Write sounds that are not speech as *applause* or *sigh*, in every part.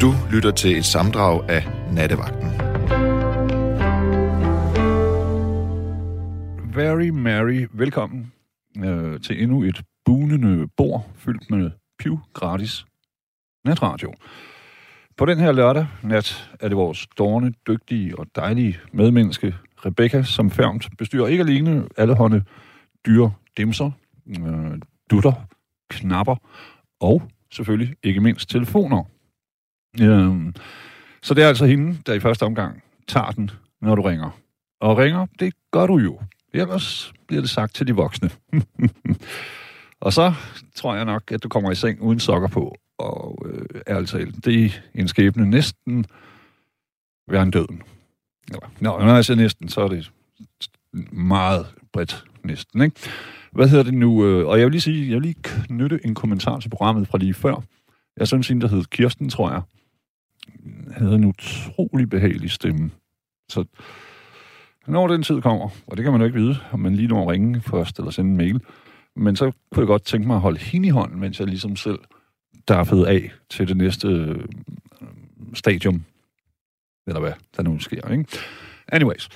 Du lytter til et samdrag af Nattevagten. Very Mary, velkommen øh, til endnu et bunende bord fyldt med piv gratis natradio. På den her lørdag nat er det vores dårne, dygtige og dejlige medmenneske Rebecca, som færmt bestyrer ikke alene alle hånde dyre dimser, øh, dutter, knapper og selvfølgelig ikke mindst telefoner. Øhm, så det er altså hende, der i første omgang tager den, når du ringer. Og ringer, det gør du jo. Ellers bliver det sagt til de voksne. *laughs* og så tror jeg nok, at du kommer i seng uden sokker på. Og øh, ærligt talt, det er en skæbne næsten værre end døden. Eller, nå, når jeg siger næsten, så er det meget bredt næsten, ikke? Hvad hedder det nu? Øh, og jeg vil lige sige, jeg vil lige knytte en kommentar til programmet fra lige før. Jeg synes, en, der hed Kirsten, tror jeg, havde en utrolig behagelig stemme. Så når den tid kommer, og det kan man jo ikke vide, om man lige når at ringe først eller sende en mail, men så kunne jeg godt tænke mig at holde hende i hånden, mens jeg ligesom selv daffede af til det næste øh, stadium. Eller hvad der nu sker, ikke? Anyways.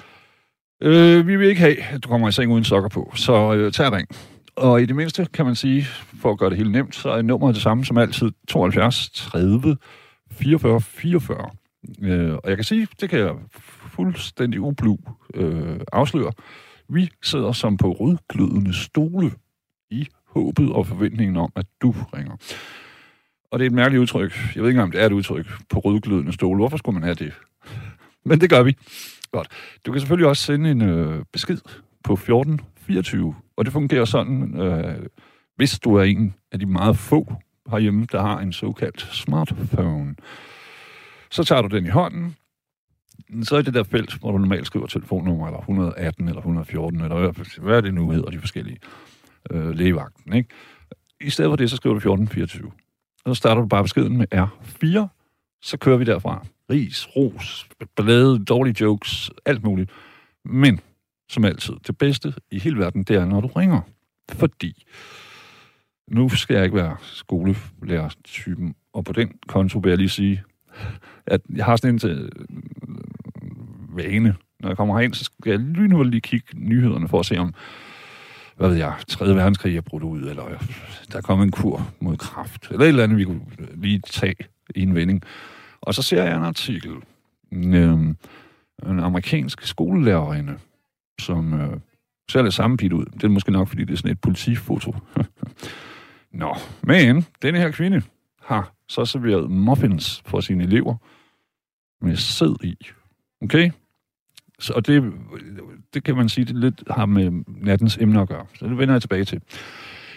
Øh, vi vil ikke have, at du kommer i seng uden sokker på, så øh, tag ring. Og i det mindste kan man sige, for at gøre det helt nemt, så er nummeret det samme som altid 72 30 44 44. Øh, og jeg kan sige, det kan jeg fuldstændig ublu øh, afsløre. Vi sidder som på rødglødende stole i håbet og forventningen om, at du ringer. Og det er et mærkeligt udtryk. Jeg ved ikke, om det er et udtryk på rødglødende stole. Hvorfor skulle man have det? *laughs* Men det gør vi. Godt. Du kan selvfølgelig også sende en øh, besked på 1424, og det fungerer sådan, øh, hvis du er en af de meget få herhjemme, der har en såkaldt smartphone. Så tager du den i hånden, så er det der felt, hvor du normalt skriver telefonnummer, eller 118, eller 114, eller hvad er det nu hedder, de forskellige øh, lægevagten, ikke? I stedet for det, så skriver du 1424. Og så starter du bare beskeden med R4, så kører vi derfra. Ris, ros, blade, dårlige jokes, alt muligt. Men, som altid, det bedste i hele verden, det er, når du ringer. Fordi, nu skal jeg ikke være skolelærer-typen, og på den konto vil jeg lige sige, at jeg har sådan en til vane. Når jeg kommer herind, så skal jeg lynhurtigt lige kigge nyhederne for at se om, hvad ved jeg, 3. verdenskrig er brudt ud, eller øh, der er kommet en kur mod kraft, eller et eller andet, vi kunne øh, lige tage i en vending. Og så ser jeg en artikel. Øhm, en amerikansk skolelærerinde, som øh, ser lidt sammenpigt ud. Det er måske nok, fordi det er sådan et politifoto. *laughs* Nå, men denne her kvinde har så serveret muffins for sine elever med sæd i. Okay? Så, og det, det kan man sige, det lidt har med nattens emne at gøre. Så det vender jeg tilbage til.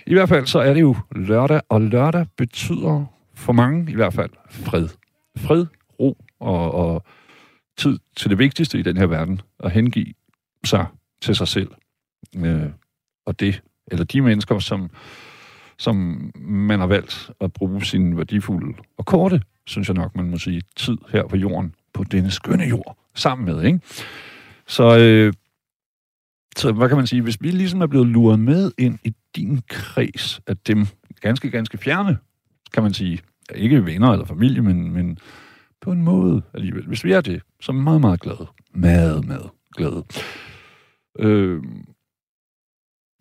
I hvert fald så er det jo lørdag, og lørdag betyder for mange i hvert fald fred. Fred, ro og, og tid til det vigtigste i den her verden, at hengive sig til sig selv. Øh, og det, eller de mennesker, som, som man har valgt at bruge sin værdifulde og korte, synes jeg nok, man må sige, tid her på jorden, på denne skønne jord, sammen med, ikke? Så, øh, så hvad kan man sige, hvis vi ligesom er blevet luret med ind i din kreds af dem, ganske, ganske fjerne, kan man sige, ikke venner eller familie, men, men på en måde alligevel. Hvis vi er det, så er meget, meget glade. Meget, meget glade. Øh,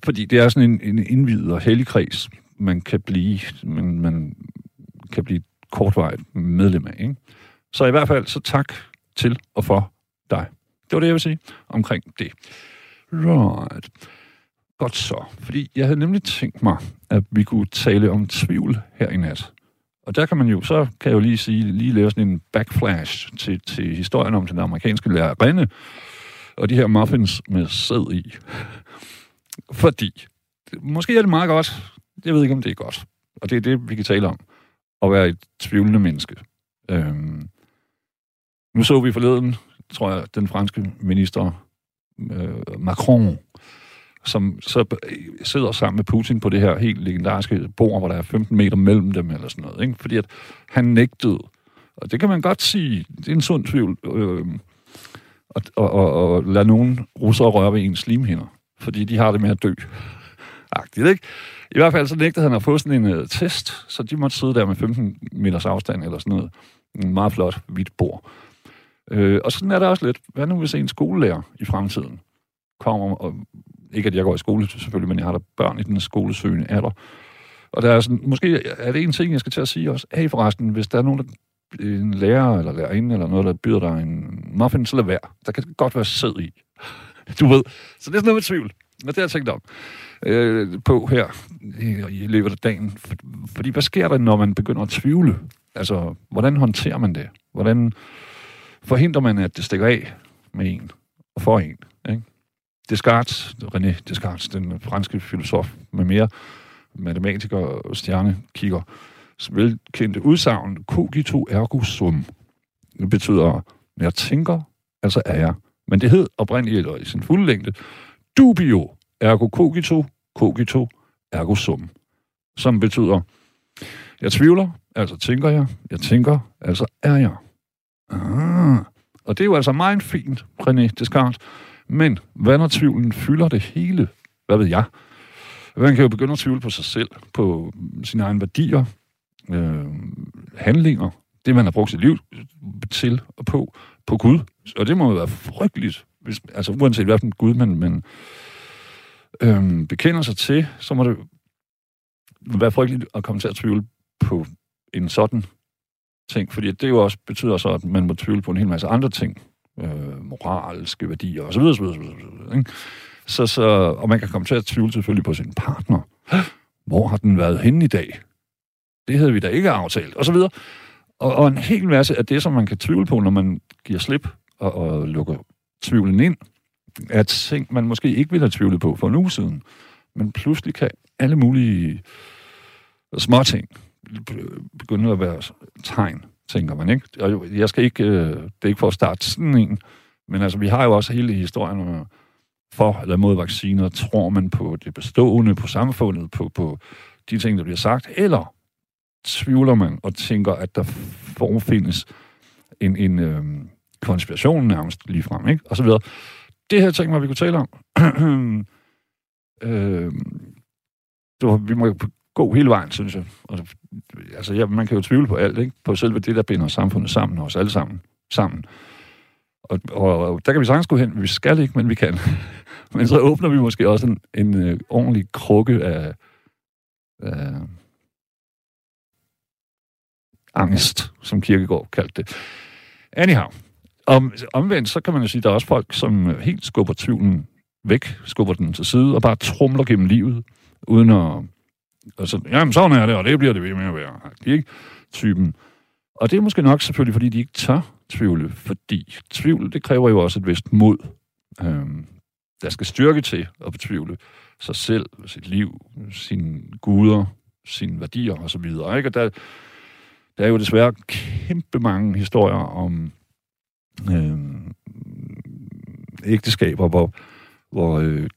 fordi det er sådan en, en indvidet og hellig kreds, man kan blive, man, man kan blive kortvarigt medlem af. Ikke? Så i hvert fald, så tak til og for dig. Det var det, jeg vil sige omkring det. Right. Godt så. Fordi jeg havde nemlig tænkt mig, at vi kunne tale om tvivl her i nat. Og der kan man jo, så kan jeg jo lige sige, lige lave sådan en backflash til, til historien om den amerikanske lærerinde, og de her muffins med sæd i. Fordi, måske er det meget godt, jeg ved ikke, om det er godt. Og det er det, vi kan tale om. At være et tvivlende menneske. Øhm, nu så vi forleden, tror jeg, den franske minister øh, Macron, som så sidder sammen med Putin på det her helt legendariske bord, hvor der er 15 meter mellem dem, eller sådan noget. Ikke? Fordi at han nægtede, og det kan man godt sige, det er en sund tvivl, øh, at, og, og, og lade nogen russere røre ved ens slimhinder, fordi de har det med at dø. Agtigt, ikke? I hvert fald så nægtede han at få sådan en uh, test, så de måtte sidde der med 15 meters afstand eller sådan noget. En meget flot, hvidt bord. Øh, og sådan er der også lidt. Hvad nu hvis en skolelærer i fremtiden kommer, og ikke at jeg går i skole selvfølgelig, men jeg har da børn i den skolesøgende alder. Og der er sådan, måske er det en ting, jeg skal til at sige også. Hey forresten, hvis der er nogen, der en lærer eller lærerinde eller noget, der byder dig en muffin, så lad være. Der kan godt være sæd i. *laughs* Du ved. Så det er sådan noget med tvivl. Men det har jeg tænkt om øh, på her i, i løbet af dagen. For, fordi hvad sker der, når man begynder at tvivle? Altså, hvordan håndterer man det? Hvordan forhindrer man, at det stikker af med en og for en? Ikke? Descartes, René Descartes, den franske filosof med mere matematiker og stjernekigger, velkendte udsagn, cogito ergo sum. Det betyder, når jeg tænker, altså er jeg. Men det hed oprindeligt, eller i sin fulde længde, dubio ergo cogito, cogito ergo sum. Som betyder, jeg tvivler, altså tænker jeg, jeg tænker, altså er jeg. Ah. Og det er jo altså meget fint, René Descartes. Men hvad når tvivlen fylder det hele? Hvad ved jeg? Man kan jo begynde at tvivle på sig selv, på sine egne værdier, øh, handlinger, det man har brugt sit liv til og på, på Gud. Og det må jo være frygteligt, hvis, altså uanset hvilken Gud man, man øhm, bekender sig til, så må det være frygteligt at komme til at tvivle på en sådan ting, fordi det jo også betyder så, at man må tvivle på en hel masse andre ting, øh, moralske værdier osv. osv., osv., osv. Ikke? Så, så, og man kan komme til at tvivle selvfølgelig på sin partner. Hvor har den været henne i dag? Det havde vi da ikke aftalt, og så videre. Og, og en hel masse af det, som man kan tvivle på, når man giver slip og, og lukker tvivlen ind, er ting, man måske ikke ville have tvivlet på for en uge siden. Men pludselig kan alle mulige små ting begynde at være tegn, tænker man, ikke? Og jeg skal ikke, øh, det er ikke for at starte sådan en, men altså, vi har jo også hele historien for eller mod vacciner. Tror man på det bestående, på samfundet, på, på de ting, der bliver sagt, eller tvivler man og tænker, at der forfindes en, en øh, konspiration nærmest lige frem, ikke? Og så videre. Det her ting, hvad vi kunne tale om. *clears throat* øh, var, vi må gå hele vejen, synes jeg. Og, altså, ja, man kan jo tvivle på alt, ikke? På selve det, der binder samfundet sammen, os alle sammen. sammen. Og, og, og der kan vi sagtens gå hen. Vi skal ikke, men vi kan. *laughs* men så åbner vi måske også en, en øh, ordentlig krukke af, af angst, som Kirkegaard kaldte det. Anyhow, om, omvendt, så kan man jo sige, at der er også folk, som helt skubber tvivlen væk, skubber den til side, og bare trumler gennem livet, uden at... Altså, jamen, sådan er det, og det bliver det ved med at være. Ikke? Typen. Og det er måske nok selvfølgelig, fordi de ikke tør tvivle, fordi tvivl, det kræver jo også et vist mod. Øhm, der skal styrke til at betvivle sig selv, sit liv, sine guder, sine værdier osv. Ikke? Og der, der er jo desværre kæmpe mange historier om øh, ægteskaber, hvor, hvor øh,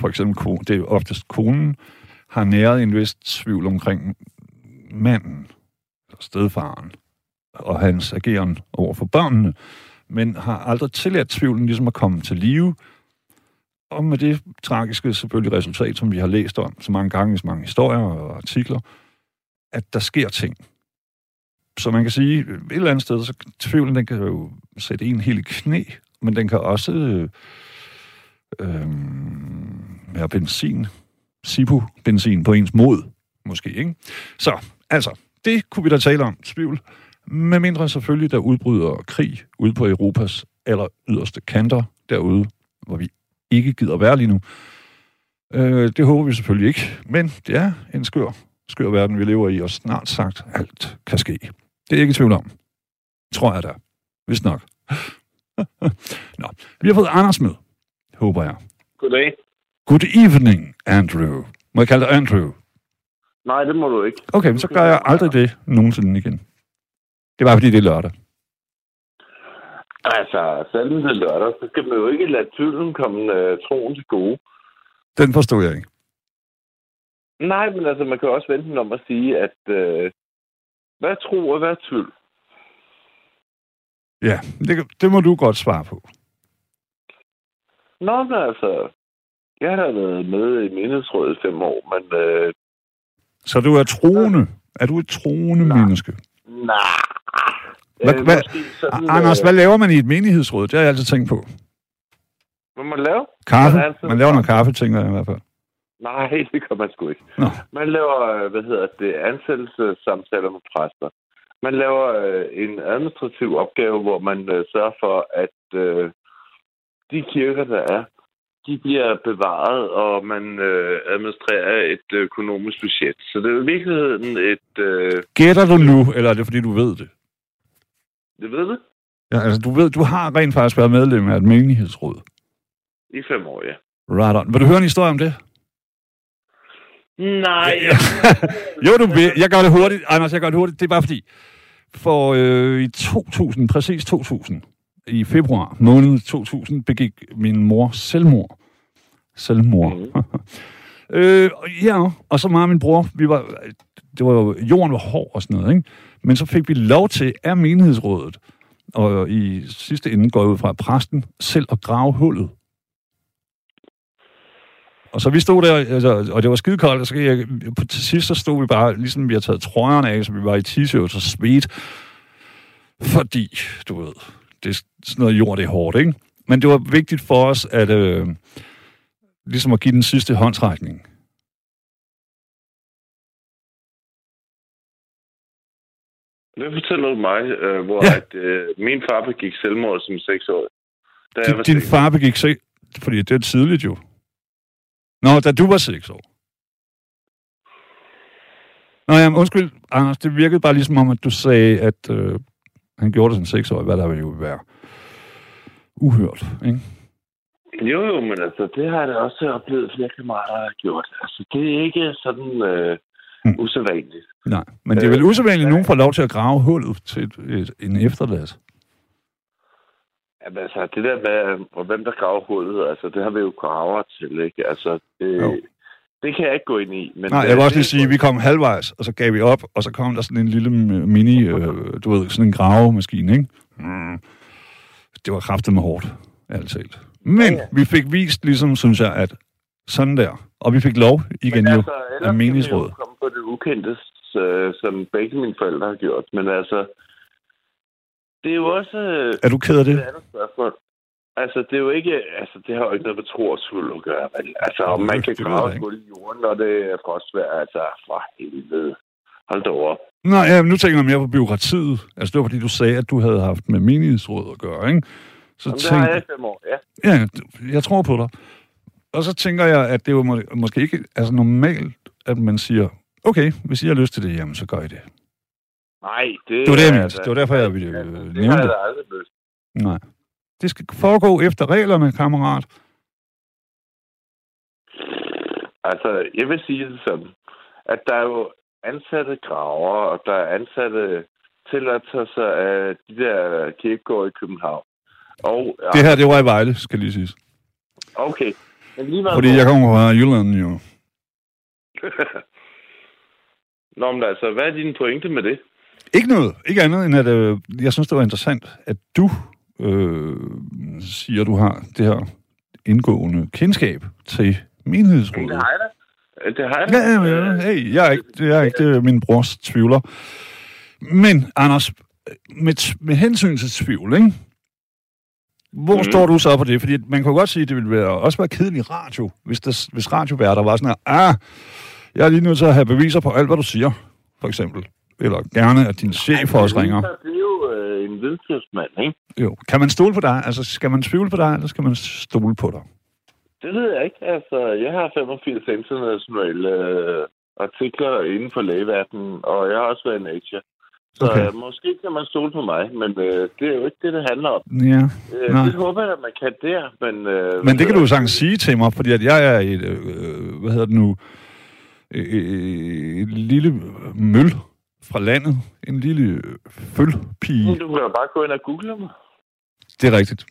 for eksempel det er oftest konen, har næret en vis tvivl omkring manden, stedfaren, og hans ageren over for børnene, men har aldrig tilladt tvivlen ligesom at komme til live, og med det tragiske selvfølgelig resultat, som vi har læst om så mange gange i så mange historier og artikler, at der sker ting, så man kan sige, et eller andet sted, så tvivlen, den kan jo sætte en helt i knæ, men den kan også øh, øh, være benzin, Sipu-benzin på ens mod, måske, ikke? Så, altså, det kunne vi da tale om, tvivl. Med mindre selvfølgelig, der udbryder krig ude på Europas aller yderste kanter, derude, hvor vi ikke gider være lige nu. Øh, det håber vi selvfølgelig ikke, men det er en skør, skør verden, vi lever i, og snart sagt alt kan ske. Det er jeg ikke i tvivl om. Tror jeg da. Hvis nok. *laughs* Nå, vi har fået Anders med, håber jeg. Goddag. Good evening, Andrew. Må jeg kalde dig Andrew? Nej, det må du ikke. Okay, men så gør jeg aldrig det nogensinde igen. Det var fordi, det er lørdag. Altså, selvom det er lørdag, så skal man jo ikke lade tvivlen komme uh, troen til gode. Den forstod jeg ikke. Nej, men altså, man kan også vente om at sige, at uh, hvad tro og hvad tvivl? Ja, det, det må du godt svare på. Nå, men altså, jeg har været med i menighedsrådet i fem år, men... Øh, så du er troende? Er du et troende nej. menneske? Nej, Hvad, Øh, måske sådan, Anders, øh, hvad laver man i et menighedsråd? Det har jeg altid tænkt på. Hvad man laver? Kaffe. Man laver noget kaffe, tænker jeg i hvert fald. Nej, *laughs* det kan man sgu ikke. Nå. Man laver, øh, hvad hedder det, ansættelsessamtaler med præster. Man laver øh, en administrativ opgave, hvor man øh, sørger for, at øh, de kirker, der er, de bliver bevaret, og man øh, administrerer et økonomisk budget. Så det er i virkeligheden et... Øh, Gætter du nu, eller er det fordi, du ved det? det ved du? Ja, altså, du ved, du har rent faktisk været medlem af et menighedsråd. I fem år, ja. Right on. Vil du høre en historie om det? Nej, *laughs* jo, du vil. Jeg gør det hurtigt. Anders, jeg gør det hurtigt. Det er bare fordi, for øh, i 2000, præcis 2000, i februar måned 2000, begik min mor selvmord. Selvmord. Mhm. *laughs* øh, ja, og så mig og min bror, vi var, det var jo, jorden var hård og sådan noget, ikke? Men så fik vi lov til af menighedsrådet, og i sidste ende går jeg ud fra præsten, selv at grave hullet. Og så vi stod der, altså, og det var skide koldt, og så jeg, på, til sidst så stod vi bare, ligesom vi har taget trøjerne af, så vi var i t-shirts og svedt. Fordi, du ved, det er sådan noget jord, det er hårdt, ikke? Men det var vigtigt for os, at øh, ligesom at give den sidste håndsrækning. Hvad fortæller du mig, øh, hvor Ja. at, øh, min far begik selvmord som seksårig? Da jeg Din, var din far begik se, fordi det er tidligt jo. Nå, da du var seks år. Nå, jamen, undskyld, Anders, det virkede bare ligesom om, at du sagde, at øh, han gjorde det som seksårig, hvad der ville jo være uhørt, ikke? Jo, jo, men altså, det har jeg da også oplevet, flere kammerater har gjort. Altså, det er ikke sådan øh, Hmm. usædvanligt. Nej, men det er vel usædvanligt, at nogen får lov til at grave hullet til et, et, en efterlads. Jamen, altså, det der med, og hvem der graver hullet, altså, det har vi jo graver til, ikke? Altså, det, Jo. det kan jeg ikke gå ind i. Men Nej, øh, jeg vil også lige sige, at vi kom halvvejs, og så gav vi op, og så kom der sådan en lille øh, mini, øh, du ved, sådan en gravemaskine, ikke? Mm. Det var kraftet med hårdt, alt talt. Men Ja, ja. vi fik vist, ligesom, synes jeg, at sådan der, og vi fik lov igen men jo. altså, ellers kan vi menighedsrådet. jo komme på det ukendte, øh, som begge mine forældre har gjort. Men altså, det er jo også... øh, Er du ked af det? Det. Altså, det er jo ikke... Altså, det har jo ikke noget med tro og tvivl at gøre. Men, altså, om man kan grave et hul i jorden, når det er frostvær, altså, for helvede. Hold da over. Nej, ja, nu tænker jeg mere på byråkratiet. Altså, det var fordi, du sagde, at du havde haft med menighedsrådet at gøre, ikke? Så Jamen, det har jeg fem år, ja. Ja, jeg tror på dig. Og så tænker jeg, at det er jo må, måske ikke altså normalt, at man siger, okay, hvis I har lyst til det, jamen så gør I det. Nej, det, Det var det, jeg er da- Det var derfor, jeg ville, øh, altså, det nævne har jeg det. da aldrig lyst. Nej. Det skal foregå efter reglerne, kammerat. Altså, jeg vil sige det sådan, at der er jo ansatte graver, og der er ansatte tilladelser af de der kirkegårde i København. Og, Det her, det var i Vejle, skal lige siges. Okay. Men lige Fordi jeg kommer fra Jylland, jo. *laughs* Nå, men altså, hvad er din pointe med det? Ikke noget. Ikke andet end, at øh, jeg synes, det var interessant, at du øh, siger, du har det her indgående kendskab til menighedsrådet. Det har jeg da. Det har jeg da. Ja, ja, ja. Hey, jeg er ikke, jeg er ikke det er min brors tvivler. Men, Anders, med, med hensyn til tvivl, ikke? Hvor mm. Står du så på det? Fordi man kan godt sige, at det ville være, også være kedelig radio, hvis, der, hvis radioværter var sådan her, ah, jeg er lige nødt til at have beviser på alt, hvad du siger, for eksempel. Eller gerne, at din chef også ringer. Det er jo øh, en videnskabsmand, ikke? Jo. Kan man stole på dig? Altså, skal man tvivle på dig, eller skal man stole på dig? Det ved jeg ikke. Altså, jeg har 85 internationale øh, artikler inden for lægeverdenen, og jeg har også været i Nature. Så Okay. øh, måske kan man stole på mig, men øh, det er jo ikke det, det handler om. Ja. Øh, Nej. det håber jeg, at man kan der, men... Øh, Men det kan du jo sagtens sige til mig, fordi at jeg er et, øh, hvad hedder det nu, øh, et lille møl fra landet. En lille følpige. Du kan jo bare gå ind og google mig. Det er rigtigt.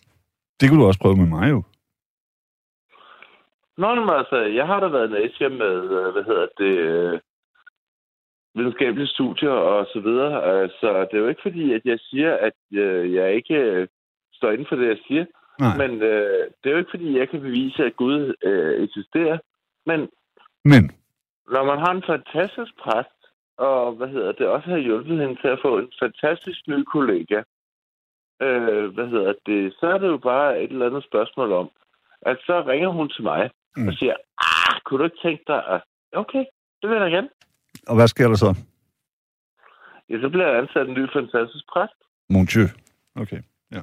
Det kunne du også prøve med mig jo. Nå, men altså, jeg har da været i Nature med, øh, hvad hedder det, øh, videnskabelige studier og så videre. Så det er jo ikke fordi, at jeg siger, at øh, jeg ikke øh, står inden for det, jeg siger. Nej. Men øh, det er jo ikke fordi, jeg kan bevise, at Gud øh, eksisterer. Men Men, når man har en fantastisk præst, og hvad hedder det, også har hjulpet hende til at få en fantastisk ny kollega. Øh, hvad hedder det, så er det jo bare et eller andet spørgsmål om, at så ringer hun til mig Mm. og siger, ah, kunne du ikke tænke dig at... Okay, det vil jeg da gerne. Og hvad sker der så? Ja, så bliver jeg ansat en ny fantastisk præst. Mon Dieu. Okay, ja.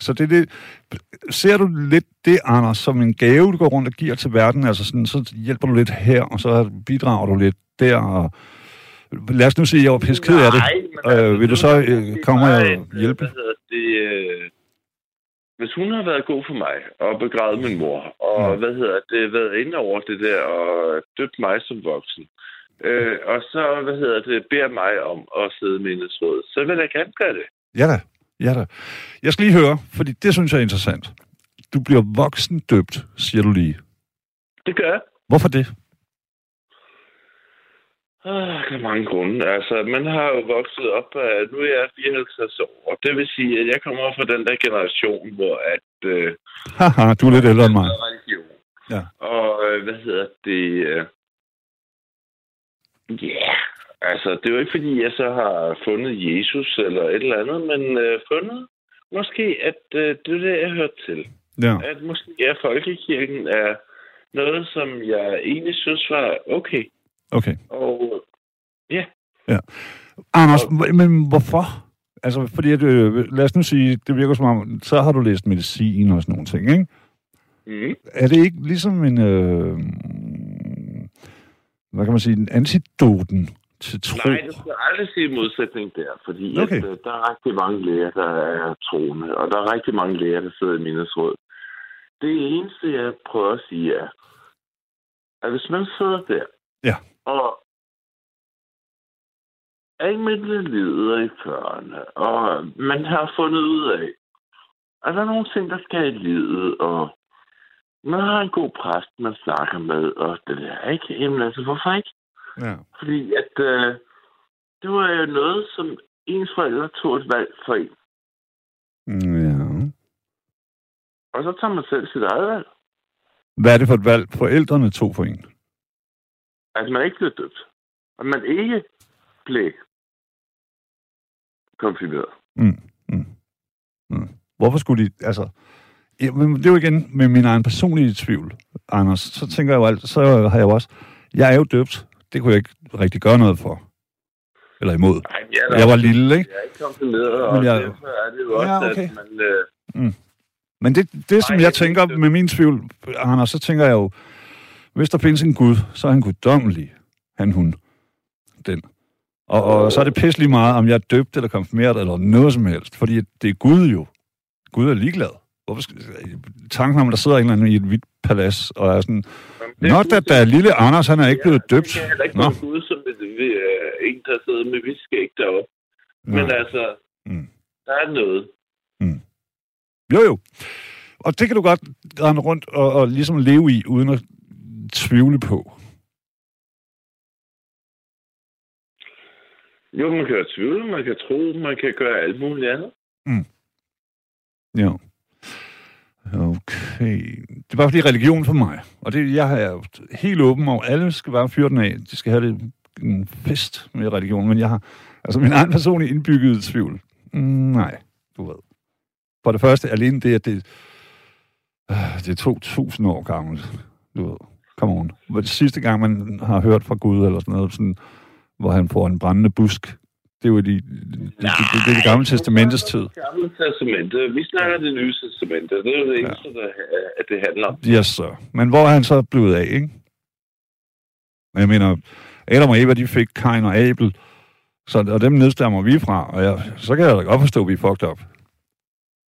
Så det det. Ser du lidt det, Anders, som en gave, du går rundt og giver til verden? Altså sådan, så hjælper du lidt her, og så bidrager du lidt der, og lad os nu sige, at jeg var pisse ked af det. men Øh, vil du så, øh, komme og øh, hjælpe? Hedder det, øh, hvis hun har været god for mig, og begravet min mor, og Ja. hvad hedder det, været inde over det der, og døbt mig som voksen, øh, og så, hvad hedder det, beder mig om at sidde i mindesrådet, så vil jeg gerne gøre det. Ja da, ja da. Jeg skal lige høre, fordi det synes jeg er interessant. Du bliver voksen døbt, siger du lige. Det gør jeg. Hvorfor det? Ah, der er mange grunde. Altså, man har jo vokset op, uh, nu er jeg 54 år, og det vil sige, at jeg kommer fra den der generation, hvor at... Haha, du er lidt ældre end mig. religion. Ja. Og øh, hvad hedder det? øh, Ja, yeah. altså det er jo ikke fordi, jeg så har fundet Jesus eller et eller andet, men øh, fundet måske, at øh, det er det, jeg hørt til. Ja. At måske er folkekirken er noget, som jeg egentlig synes var okay. Okay. Og Anders, hv- men hvorfor? Altså, fordi at, øh, lad os nu sige, det virker som om, så har du læst medicin og sådan nogle ting, ikke? mm, Er det ikke ligesom en, øh, hvad kan man sige, en antidoten til tro? nej, det skal aldrig sige modsætning der, fordi Okay. at, øh, der er rigtig mange læger, der er troende, og der er rigtig mange læger, der sidder i mindesråd. Det eneste, jeg prøver at sige, er, at hvis man sidder der, Ja. Og er livet og i 40'erne, og man har fundet ud af, at der er nogle ting, der skal i livet, og man har en god præst, man snakker med, og det der, ikke? Jamen altså, hvorfor ikke? Ja. Fordi at øh, det var jo noget, som ens forældre tog et valg for en. Ja. Og så tager man selv sit eget valg. Hvad er det for et valg, forældrene tog for en? At man ikke blev døbt. At man ikke blev konfirmeret. Mm, mm, mm. Hvorfor skulle de, altså... Ja, men det er jo igen med min egen personlige tvivl, Anders. Så tænker jeg jo alt, så har jeg jo også... Jeg er jo døbt. Det kunne jeg ikke rigtig gøre noget for. Eller imod. Nej, jeg, Jeg var lille, ikke? Jeg er ikke konfirmeret, og Men jeg- derfor er det jo også, Ja, okay. at man... Øh, Men det, det som Nej, jeg tænker med min tvivl, Anders, så tænker jeg jo, hvis der findes en Gud, så er han guddommelig. Han, hun. Den. Og, og så er det pisselig meget, om jeg er døbt eller konfirmeret eller noget som helst. Fordi det er Gud jo. Gud er ligeglad. Hvorfor skal, tanken om, at der sidder en eller anden i et hvidt palads, og er sådan, er Not at der er lille Anders, han er ikke blevet døbt. Det kan heller ikke Nå. Gud som et, øh, en, der sidder med viskæg deroppe. Men Nej. altså, Mm. der er noget. Jo, jo. Og det kan du godt rende rundt og, og ligesom leve i, uden at tvivle på. Jo, man kan jo tvivle, man kan tro, man kan gøre alt muligt andet. Ja. Okay. Det er bare fordi religion for mig. Og det, jeg er helt åben over, alle skal bare fyre den af. De skal have det en fest med religion. Men jeg har altså min egen personlige indbyggede tvivl. Mm, nej, du ved. For det første, alene det, at det, øh, det er 2.000 år gammelt. Du ved. Come on. Hvor Det sidste gang, man har hørt fra Gud, eller sådan noget, sådan, hvor han får en brændende busk, det er jo de, det, det, det, det, gamle testamentets tid. Det gamle testamente. Vi snakker det nye testamente. Det er jo det eneste, der, at det handler om. Yes, sir. Men hvor er han så blevet af, ikke? Jeg mener, Adam og Eva, de fik Kain og Abel, så, og dem nedstammer vi fra, og jeg, så kan jeg da godt forstå, at vi er fucked up.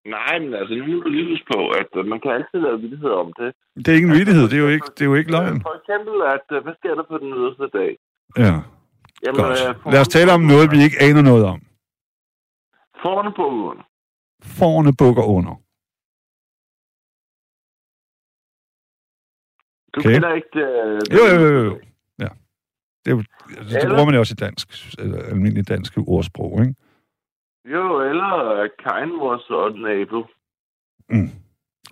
Nej, men altså, nu lige huske på, at øh, man kan altid lave vidigheder om det. Det er ikke en vittighed, det er jo ikke, det er jo ikke løgn. For eksempel, at øh, hvad sker der på den yderste dag? Ja, Jamen, godt. Lad os tale om noget, vi ikke aner noget om. Forne på ugen. Forne bukker under. Du Okay. kender ikke... Øh, Jo, jo, jo, jo. Ja. Det, er altså, det bruger man jo også i dansk, eller almindeligt dansk ordsprog, ikke? Jo, eller Kain was on Abel. Mm.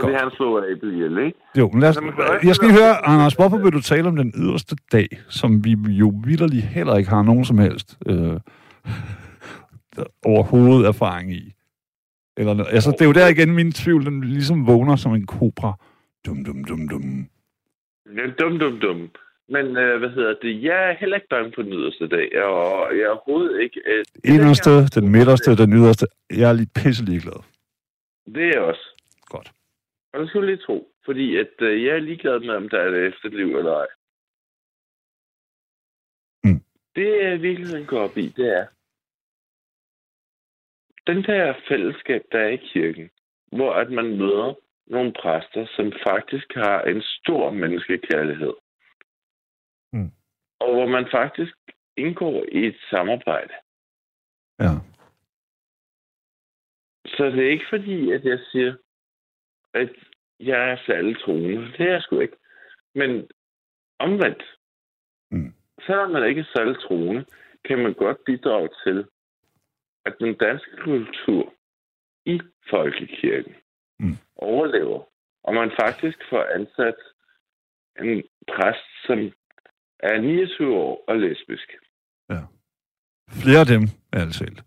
Fordi Godt. han slog Abel ihjel, ikke? Jo, men lad os, jeg skal lige høre- Anders, hvorfor vil du tale om den yderste dag, som vi jo vidderligt heller ikke har nogen som helst øh, *laughs* overhovedet erfaring i? Eller, altså, det er jo der igen, min tvivl, den ligesom vågner som en kobra. Dum, dum, dum, dum. Ja, dum, dum, dum. Men øh, hvad hedder det? Jeg er heller ikke bange på den yderste dag, og jeg er overhovedet ikke... Øh, Inderste, den midterste, den yderste. Jeg er lige pisse ligeglad. Det er jeg også. Godt. Og det skal du lige tro. Fordi at, øh, jeg er ligeglad med, om der er et efterliv eller ej. Mm. Det er virkeligheden går op i, det er den der fællesskab, der er i kirken, hvor at man møder nogle præster, som faktisk har en stor menneskekærlighed. Og hvor man faktisk indgår i et samarbejde. Ja. Så det er ikke fordi, at jeg siger, at jeg er særlig troende. Det er jeg sgu ikke. Men omvendt, Mm. selvom man ikke er særlig troende, kan man godt bidrage til, at den danske kultur i folkekirken Mm. overlever. Og man faktisk får ansat en præst, som er 29 år og lesbisk. Flere af dem, ærligt talt.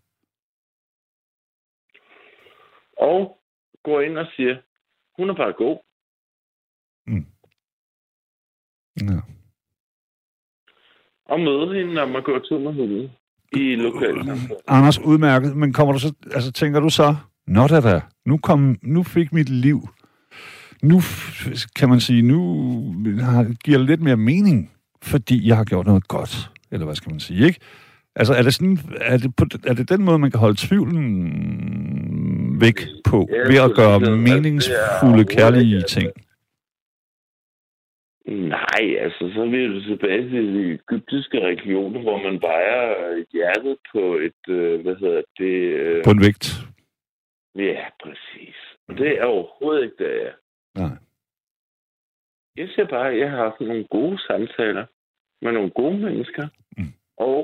Og går ind og siger, hun er bare god. Ja. Og møde hende, når man går tur med hunden i lokalsamfundet. Anders, udmærket, men kommer du så, altså tænker du så, nå da da, nu, kom, nu fik mit liv, nu kan man sige, nu har, giver det lidt mere mening, fordi jeg har gjort noget godt, eller hvad skal man sige, ikke? Altså, er det, sådan, er det, på, er det den måde, man kan holde tvivlen væk på, ved at gøre meningsfulde, kærlige ting? Nej, altså, så er vi jo tilbage til de egyptiske regioner, hvor man vejer hjertet på et, øh, hvad hedder det? Øh, På en vægt? ja, præcis. Og det er overhovedet ikke det, jeg er. Nej. Jeg siger bare, at jeg har haft nogle gode samtaler med nogle gode mennesker, Mm. og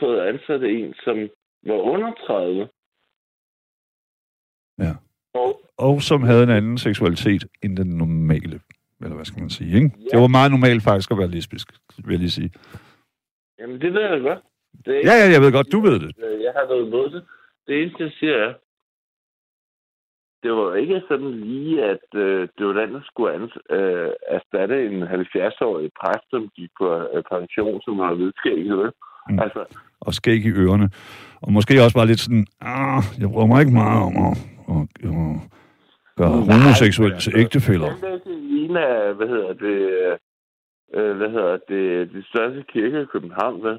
fået ansat en, som var under 30. Ja. Og Og som havde en anden seksualitet end den normale, eller hvad skal man sige, ikke? Det var meget normalt faktisk at være lesbisk, vil jeg lige sige. jamen, det ved jeg godt. Det er Ja, ja, jeg ved godt, du ved det. Øh, Jeg har noget imod det. Det eneste, jeg siger er, det var ikke sådan lige, at øh, det var den, der skulle ans- øh, erstatte en 70-årig præst, som gik på øh, pension, som var hvidskægget. Mm. Altså, og skæg i ørerne. Og måske også bare lidt sådan, ah, jeg bruger mig ikke meget om at, at, at gøre Nej, homoseksuelle altså, til ægtefælder. den til en af, hvad hedder det, øh, hvad hedder det, de største kirker i København, vel?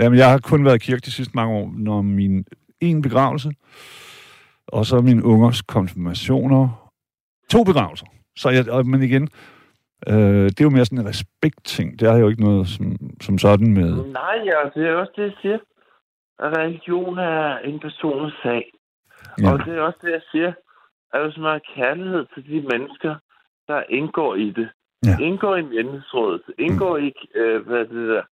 Jamen, jeg har kun været i kirke de sidste mange år, når min en begravelse, og så min ungers konfirmationer. To begravelser. Så jeg, og- men igen, øh, det er jo mere sådan en respektting. Det er jo ikke noget som, som sådan med... Nej, ja, det er også det, jeg siger. At religion er en personlig sag. Ja, Og det er også det, jeg siger. At hvis man har kærlighed til de mennesker, der indgår i det, Ja. indgår i menighedsrådet, indgår i, øh, hvad det der,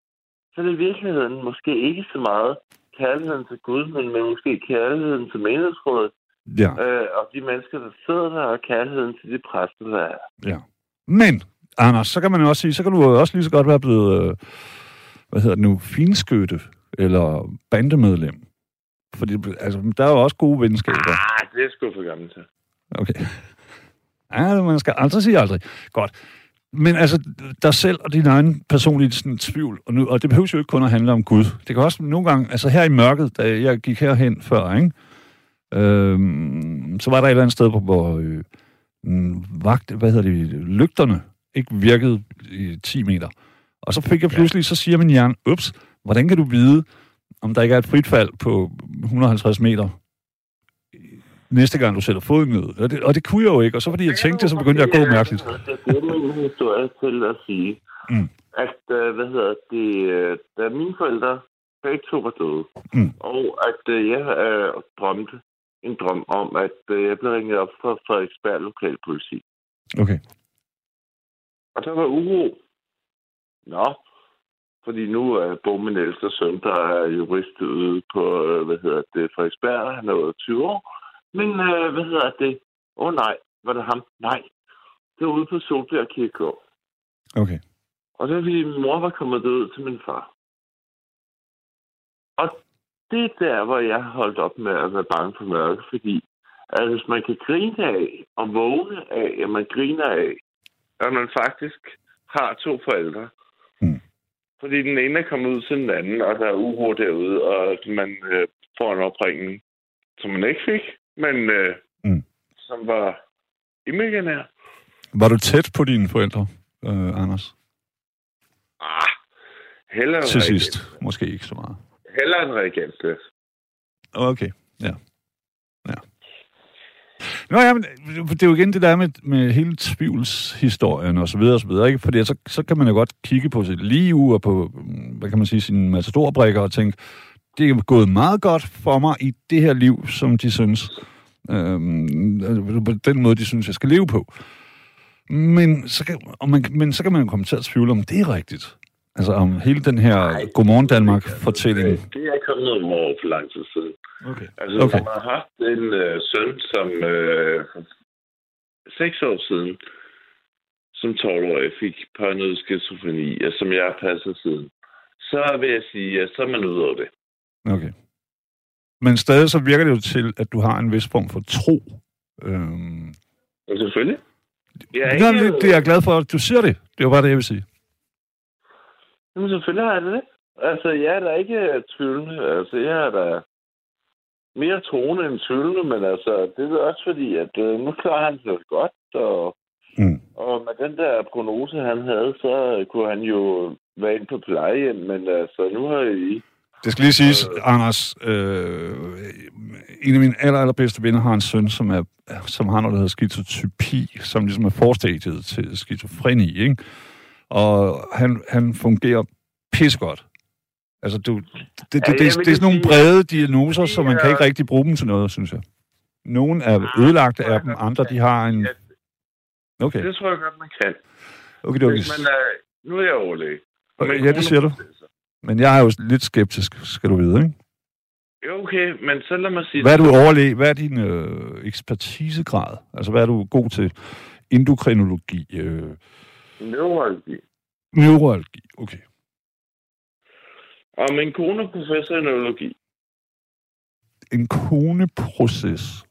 så er det i virkeligheden måske ikke så meget kærligheden til Gud, men, men måske kærligheden til menighedsrådet, ja, øh, og de mennesker, der sidder der, og kærligheden til de præster, der er. ja. Men, Anders, så kan man jo også sige, så kan du jo også lige så godt være blevet, øh, hvad hedder det nu, finskytte eller bandemedlem. Fordi altså, der er jo også gode venskaber. Ah, det er sgu for gammelt til. Okay. Ja, man skal aldrig sige aldrig. Godt. Men altså, dig selv og din egen personlige sådan, tvivl, og, nu, og det behøver jo ikke kun at handle om Gud. Det kan også nogle gange, altså her i mørket, da jeg gik herhen før, ikke? Øhm, så var der et eller andet sted, hvor, øh, mm, vagt, hvad hedder det, lygterne ikke virkede i 10 meter. Og så fik jeg pludselig, så siger min hjerne, ups, hvordan kan du vide, om der ikke er et frit fald på 150 meter næste gang, du sætter foden ned. Og det, og det kunne jeg jo ikke, og så fordi jeg tænkte det, så begyndte jeg at gå mærkeligt. Jeg bruger min historie til at sige, Mm. at, øh, hvad hedder det, øh, da mine forældre begge to var døde, Mm. og at øh, jeg øh, drømte en drøm om, at øh, jeg blev ringet op fra Frederiksberg Lokalpoliti. Okay. Og der var uro. Nå, fordi nu er Bo min ældste søn, der er jurist ude på, øh, hvad hedder det, Frederiksberg, han er 20 år. Men øh, hvad hedder det? Åh oh, nej, var det ham? Nej, det var ude på Solbjerg Kirkegård. Okay. Og var fordi, min mor var kommet ud til min far. Og det er der, hvor jeg har holdt op med at være bange for mørke, fordi at hvis man kan grine af og vågne af, at man griner af, at man faktisk har to forældre. Mm. Fordi den ene er kommet ud til den anden, og der er uro derude, og man øh, får en opringning, som man ikke fik, men øh, Mm. som var imaginær. Var du tæt på dine forældre, øh, Anders? Ah, heller Til sidst. Måske ikke så meget. Heller en reagensglas. Okay, ja. ja. Nå ja, men det er jo igen det der med, med hele tvivlshistorien og så videre og så videre, ikke? Fordi så, så kan man jo godt kigge på sit liv og på, hvad kan man sige, sine matadorbrikker og tænke, det er gået meget godt for mig i det her liv, som de synes, øhm, øh, på den måde, de synes, jeg skal leve på. Men så, kan, og man, men så kan man jo komme til at tvivle, om det er rigtigt. Altså om hele den her Godmorgen Danmark-fortælling. Det er kommet noget over for lang tid siden. Okay. Altså, Okay. man har haft en øh, søn, som øh, seks år siden, som 12-årig, fik paranoid skizofreni, og som jeg har passet siden. Så vil jeg sige, at så er man ude over det. Okay. Men stadig så virker det jo til, at du har en vis form for tro. Øhm, selvfølgelig. Jeg er ikke, det, det er jeg glad for, at du siger det. Det var bare det, jeg vil sige. Jamen, selvfølgelig har jeg det. Altså, jeg er da ikke tvivlende. Altså, jeg er da mere troende end tvivlende, men altså, det er også fordi, at øh, nu klarer han sig godt, og, Mm. og med den der prognose, han havde, så kunne han jo være inde på plejehjem, men altså, nu har I... Det skal lige siges, Anders, øh, en af mine aller, allerbedste venner har en søn, som, er, som har noget, der hedder skizotypi, som ligesom er forstadiet til skizofreni, ikke? Og han, han fungerer pissegodt. Altså, du, det, det, det, Ja, det, det, det er sådan nogle brede diagnoser, så man kan ikke rigtig bruge dem til noget, synes jeg. Nogle er ødelagte af dem, andre de har en... Okay, Det tror jeg godt, man kan. okay, okay. Hvis man er... Nu er jeg overlæge. Ja, det siger du. Men jeg er jo lidt skeptisk, skal du vide, ikke? Jo, okay, men så lad mig sige... Hvad er du overlæge? Hvad er din øh, ekspertisegrad? Altså, hvad er du god til? Endokrinologi, øh, Neurologi. neurologi, okay. Og min kone er professor i neurologi. En koneproces.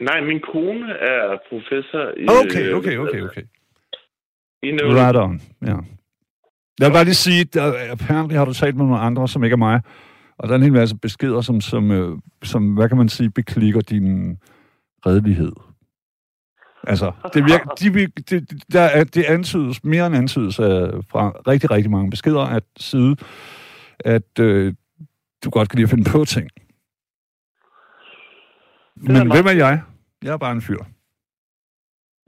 Nej, min kone er professor i... Okay, øh, okay, okay, okay. I neurologi. Right on, ja. Jeg vil bare lige sige, at apparently har du talt med nogle andre, som ikke er mig, og der er en hel masse beskeder, som, som, øh, som hvad kan man sige, beklikker din redelighed. Altså, det, virker, de, det, der er, det antydes, mere end antydes af, fra rigtig, rigtig mange beskeder at side, at øh, du godt kan lide at finde på ting. er Men meget- hvem er jeg? Jeg er bare en fyr.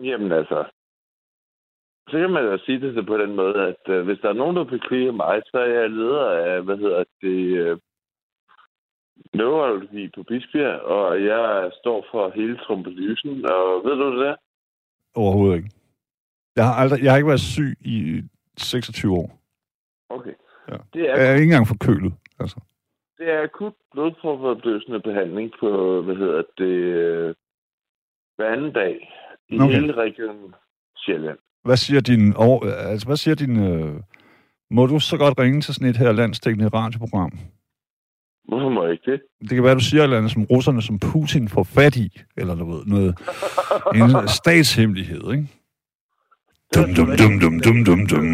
Jamen altså, så kan man jo sige det på den måde, at øh, hvis der er nogen, der bekriger mig, så er jeg leder af, hvad hedder det, øh, neurologi på Bisbjerg, og jeg står for hele trombolysen, og ved du det? Overhovedet ikke. Jeg har, aldrig, jeg har ikke været syg i 26 år. Okay. Ja. Det, er, Jeg er ikke engang forkølet. Altså. det er akut blodproppeopløsende behandling på, hvad hedder det, øh, hver anden dag i Okay. hele regionen Sjælland. Hvad siger din... Altså, hvad siger din... Øh, må du så godt ringe til sådan et her landstækkende radioprogram? Hvorfor må jeg ikke det? Det kan være, du siger eller andet, som russerne som Putin får fat i, eller du ved, noget, en *laughs* statshemmelighed, ikke? Dum, dum, dum, dum, dum, dum, dum.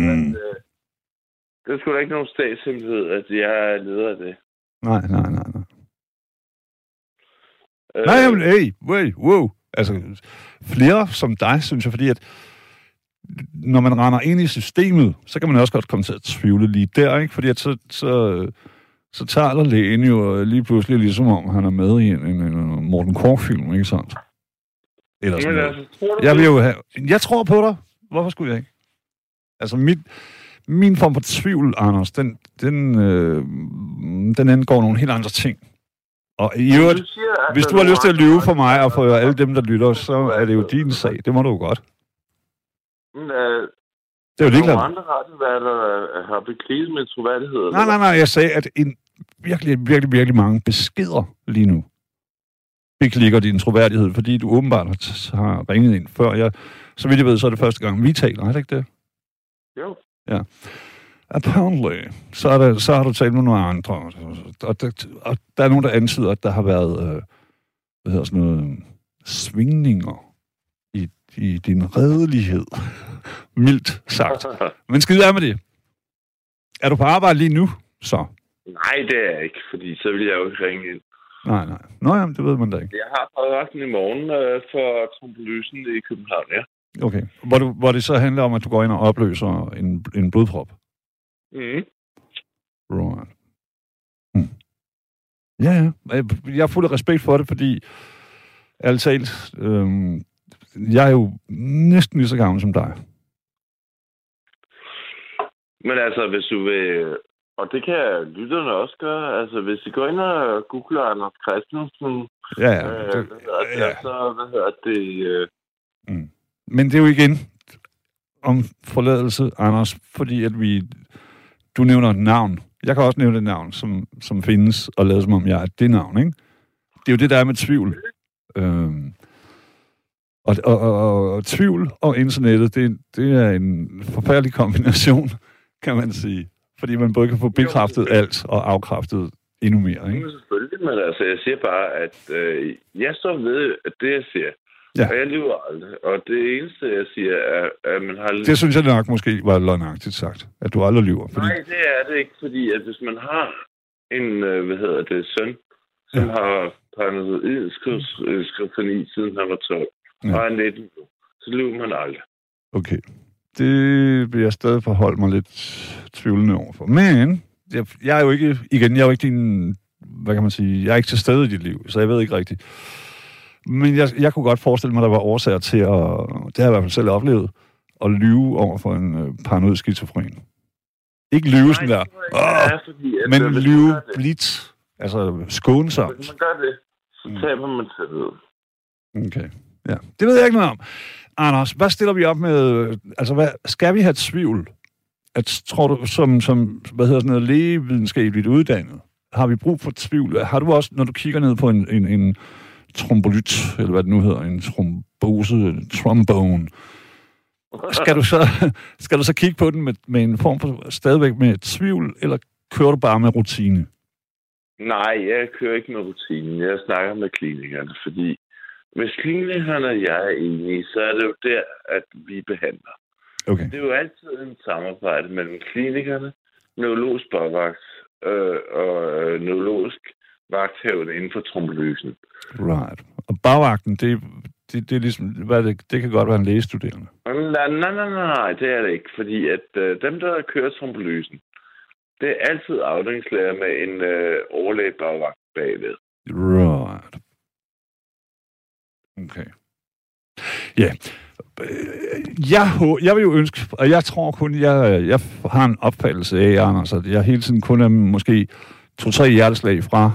Det er sgu da ikke nogen statshemmelighed, at jeg er leder af det. Nej, nej, nej, nej. Øh, Nej, men hey, wait, wow. Altså, flere som dig, synes jeg, fordi at når man render ind i systemet, så kan man også godt komme til at tvivle lige der, ikke? Fordi at så, så, så taler lægen jo lige pludselig ligesom om, han er med i en, en, en Morten Kork-film, ikke sandt? Eller sådan Men noget. altså, tror Jeg vil jo have... Jeg tror på dig. Hvorfor skulle jeg ikke? Altså, mit, min form for tvivl, Anders, den, den, øh, den angår nogle helt andre ting. Og i øvrigt, at hvis du har lyst til at nogle lyve for mig og for alle dem, der lytter, så er det jo din sag. Det må du jo godt. Men, øh, Det er jo Nogle ligeglad. andre radioværter øh, har bekriget med troværdighed. Nej, nej, nej. Jeg sagde, at en virkelig, virkelig, virkelig mange beskeder lige nu. beklikker din troværdighed, fordi du åbenbart har, har ringet ind før. Jeg, så vidt jeg ved, så er det første gang, vi taler, er det ikke det? Jo. Ja. Apparently, så, er der, så har du talt med nogle andre, og der, og der er nogen, der antyder, at der har været, øh, hvad hedder sådan noget, svingninger i, i din redelighed, mildt sagt. *laughs* Men skide af med det. Er du på arbejde lige nu, så? Nej, det er jeg ikke, fordi så vil jeg jo ikke ringe ind. Nej, nej. Nå, jamen, det ved man da ikke. Jeg har podcasten i morgen øh, for trombolysen i København, ja. Okay. Hvor, du, hvor det så handler om, at du går ind og opløser en, en blodprop. Mm. Right. Hmm. Ja, ja. Jeg- har fuld respekt for det, fordi ærligt talt, øhm, jeg er jo næsten lige så gammel som dig. Men altså, hvis du vil... Og det kan lytterne også gøre. Altså, hvis I går ind og googler Anders Christensen, Ja, ja, øh, Det, det, ja. så hvad hedder det... Øh, Men det er jo igen om forladelse, Anders, fordi at vi... Du nævner et navn. Jeg kan også nævne et navn, som, som findes, og lade som om jeg er det navn, ikke? Det er jo det, der er med tvivl. Øhm, og, og, og, og, og tvivl og internettet, det, det er en forfærdelig kombination, kan man sige. Fordi man både kan få bekræftet alt og afkræftet endnu mere, ikke? Men selvfølgelig, men altså, jeg siger bare, at øh, jeg står ved at det, jeg siger. Ja. Og jeg lyver aldrig. Og det eneste, jeg siger, er, at man har... Det synes jeg nok måske var løgnagtigt sagt, at du aldrig lyver. Fordi, Nej, det er det ikke, fordi at hvis man har en, øh, hvad hedder det, søn, som Ja. har paranoid skizofreni siden han var 12, Ja. og er 19 nu, så lyver man aldrig. Okay. Det vil jeg stadig forholde mig lidt tvivlende overfor. Men, jeg, jeg er jo ikke, igen, jeg er jo ikke din, hvad kan man sige, jeg er ikke til stede i dit liv, så jeg ved ikke rigtigt. Men jeg, jeg kunne godt forestille mig, at der var årsager til at, det har jeg i hvert fald selv oplevet, at lyve over for en øh, paranoid skizofren. Ikke lyve sådan der, "Åh", er, fordi, at, men øh, lyve blidt, altså skånsomt. Hvis man gør det, så Mm. taber man tillid. Okay. Ja, det ved jeg ikke noget om. Anders, hvad stiller vi op med... Altså, hvad, skal vi have tvivl? At, tror du, som, som hvad hedder sådan noget, lægevidenskabeligt uddannet, har vi brug for tvivl? Har du også, når du kigger ned på en, en, en trombolyt, eller hvad det nu hedder, en trombose, en trombone, skal du så, *laughs* skal du så kigge på den med, med en form for stadigvæk med tvivl, eller kører du bare med rutine? Nej, jeg kører ikke med rutinen. Jeg snakker med klinikerne, fordi hvis klinikerne og jeg er enige, så er det jo der, at vi behandler. Okay. Det er jo altid en samarbejde mellem klinikerne, neurologisk bagvagt øh, og øh, neurologisk vagthavende inden for trombolysen. Right. Og bagvagten, det, det, det er ligesom, hvad det, det kan godt være en lægestuderende. Nej, nej, nej, nej, det er det ikke, fordi at øh, dem, der kører trombolysen, det er altid afdelingslæger med en øh, overlæge bagvagt bagved. Right. Okay. Ja. Jeg, jeg vil jo ønske, og jeg tror kun, jeg, jeg har en opfattelse af, Anders, at jeg hele tiden kun er måske to-tre hjerteslag fra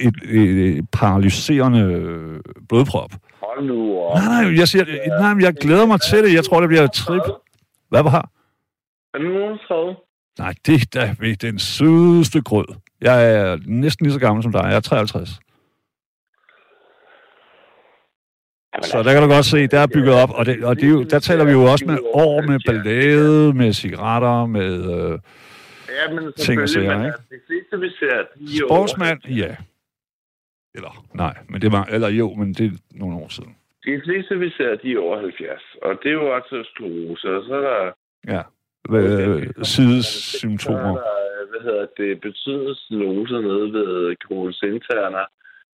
et, et, et paralyserende øh, blodprop. Hold nu op. Nej, nej, jeg siger, nej, jeg glæder mig til det. Jeg tror, det bliver et trip. Hvad var Er du nogen? Nej, det er da ved den sødeste grød. Jeg er næsten lige så gammel som dig. Jeg er 53. Så der kan du godt se, der er bygget op, og, det, og det jo, der taler vi jo også med år med ballade, med cigaretter, med øh, Ja, men Ting og sager, ikke? altså, det fleste, vi ser, de er sportsmand, ja. Eller nej, men det var, eller jo, men det er nogle år siden. De fleste, vi ser, de er over 70. Og det er jo også sklerose, og så er der... Ja. Øh, er sidesymptomer. der, hvad hedder det, betydende stenoser nede ved Kronos interner,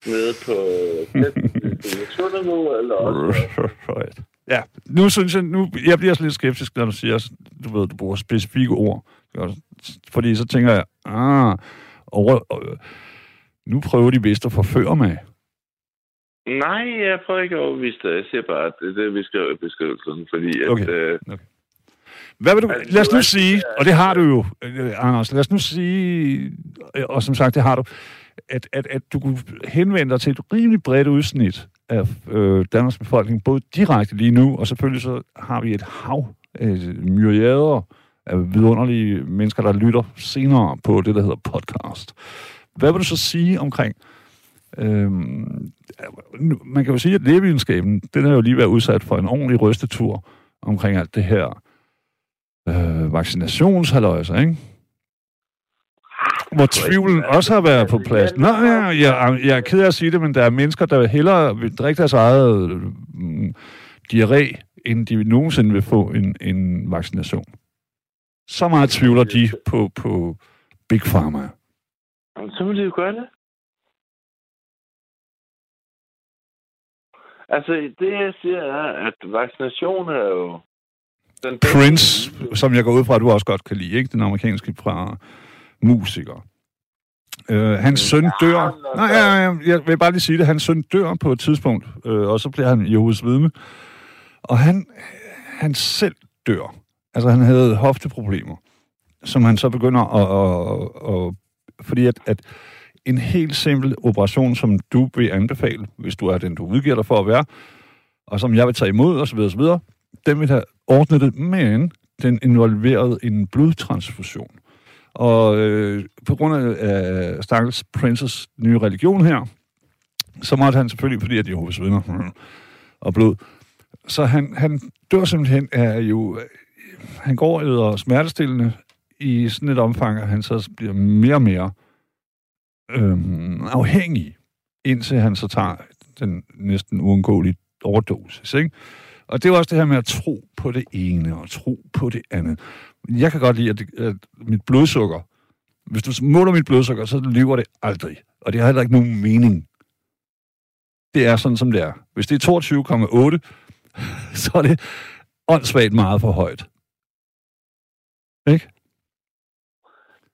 nede på naturniveau, *laughs* eller også... Right. Ja, nu synes jeg, nu, jeg bliver lidt skeptisk, når du siger, du ved, du bruger specifikke ord. Fordi så tænker jeg, ah, over, øh, nu prøver de vist at forføre mig. Nej, jeg prøver ikke at overbevise dig. Jeg siger bare, at det er det, vi skal beskrivelsen, fordi at... Okay. Øh, Hvad vil du, Altså, lad os nu er- sige, og det har du jo, øh, Anders, lad os nu sige, øh, og som sagt, det har du, at, at, at du kunne henvende dig til et rimelig bredt udsnit af øh, Danmarks befolkning, både direkte lige nu, og selvfølgelig så har vi et hav af myriader af vidunderlige mennesker, der lytter senere på det, der hedder podcast. Hvad vil du så sige omkring Øhm, man kan jo sige, at lægevidenskaben, den har jo lige været udsat for en ordentlig rystetur omkring alt det her øh, vaccinationshalløjser, ikke? Hvor tvivlen også har været på plads. Nå, ja, jeg, jeg er ked af at sige det, men der er mennesker, der hellere vil drikke deres eget mm, diarré, end de nogensinde vil få en, en vaccination. Så meget tvivler de på, på Big Pharma. Så må de jo gøre det. Altså, det jeg siger er, at vaccination er jo... Den Prince, som jeg går ud fra, at du også godt kan lide, ikke? Den amerikanske fra musiker. Øh, hans søn dør... Nej, ja, ja, jeg vil bare lige sige det. Hans søn dør på et tidspunkt, øh, og så bliver han Jehovas vidne. Og han, han selv dør. Altså, han havde hofteproblemer, som han så begynder at... at, at fordi at, at en helt simpel operation, som du vil anbefale, hvis du er den, du udgiver dig for at være, og som jeg vil tage imod, osv., osv., den vil have ordnet det, men den involverede en blodtransfusion. Og øh, på grund af øh, Stakkels Princes nye religion her, så måtte han selvfølgelig, fordi at Jehovas vidner *laughs* og blod, så han, han dør simpelthen af jo... Han går og smertestillende i sådan et omfang, at han så bliver mere og mere øhm, afhængig, indtil han så tager den næsten uundgåelige overdosis. Ikke? Og det er også det her med at tro på det ene og tro på det andet. Jeg kan godt lide, at, det, at mit blodsukker, hvis du måler mit blodsukker, så lever det aldrig. Og det har heller ikke nogen mening. Det er sådan, som det er. Hvis det er 22,8, *laughs* så er det åndssvagt meget for højt. Ikke?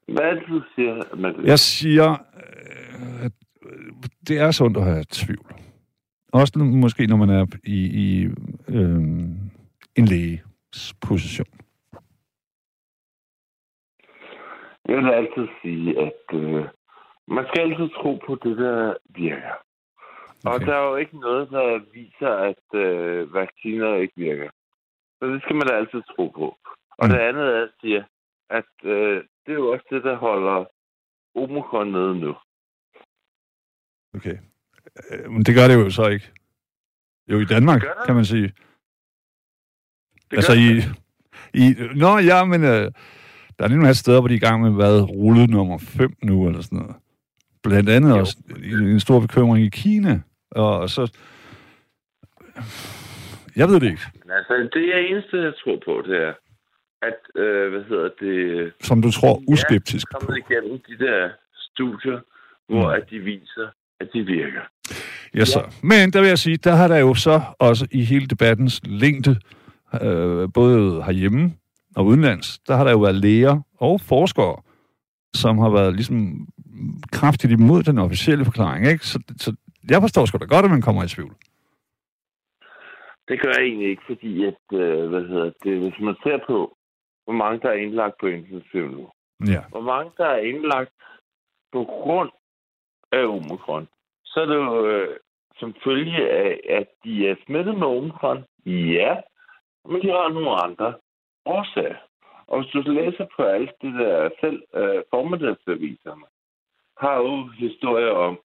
Hvad er det, du siger, Madeline? Jeg siger, øh, at det er sundt at have tvivl. Også måske, når man er i, i øh, en læges position. Jeg vil altid sige, at øh, man skal altid tro på det, der virker. Okay. Og der er jo ikke noget, der viser, at øh, vacciner ikke virker. Så det skal man da altid tro på. Og mm. det andet er, at sige, at øh, det er jo også det, der holder Omikron nede nu. Okay. Øh, men det gør det jo så ikke. Jo, i Danmark, kan man sige. Det altså i, i... Nå, ja, men øh, der er en masse steder, hvor de er i gang med, hvad, rullet nummer 5 nu, eller sådan noget. Blandt andet jo. også en stor bekymring i Kina. Og så... Jeg ved det ikke. Altså, det er eneste, jeg tror på, det er, at, øh, hvad hedder det... Som du tror uskeptisk på. kommet igennem de der studier, hvor mm. at de viser, at de virker. Ja, så. Men der vil jeg sige, der har der jo så også i hele debattens længde, øh, både herhjemme og udenlands, der har der jo været læger og forskere, som har været ligesom kraftigt imod den officielle forklaring. Ikke? Så, så jeg forstår sgu da godt, at man kommer i tvivl. Det gør jeg egentlig ikke, fordi at, øh, hvad hedder det, hvis man ser på, hvor mange der er indlagt på intensiv nu, ja. hvor mange der er indlagt på grund af omikron, så er det jo øh, som følge af, at de er smittet med omikron. Ja, men de har nogle andre årsager. Og hvis du læser på alt det der selv øh, formiddagsaviserne, har jo historier om,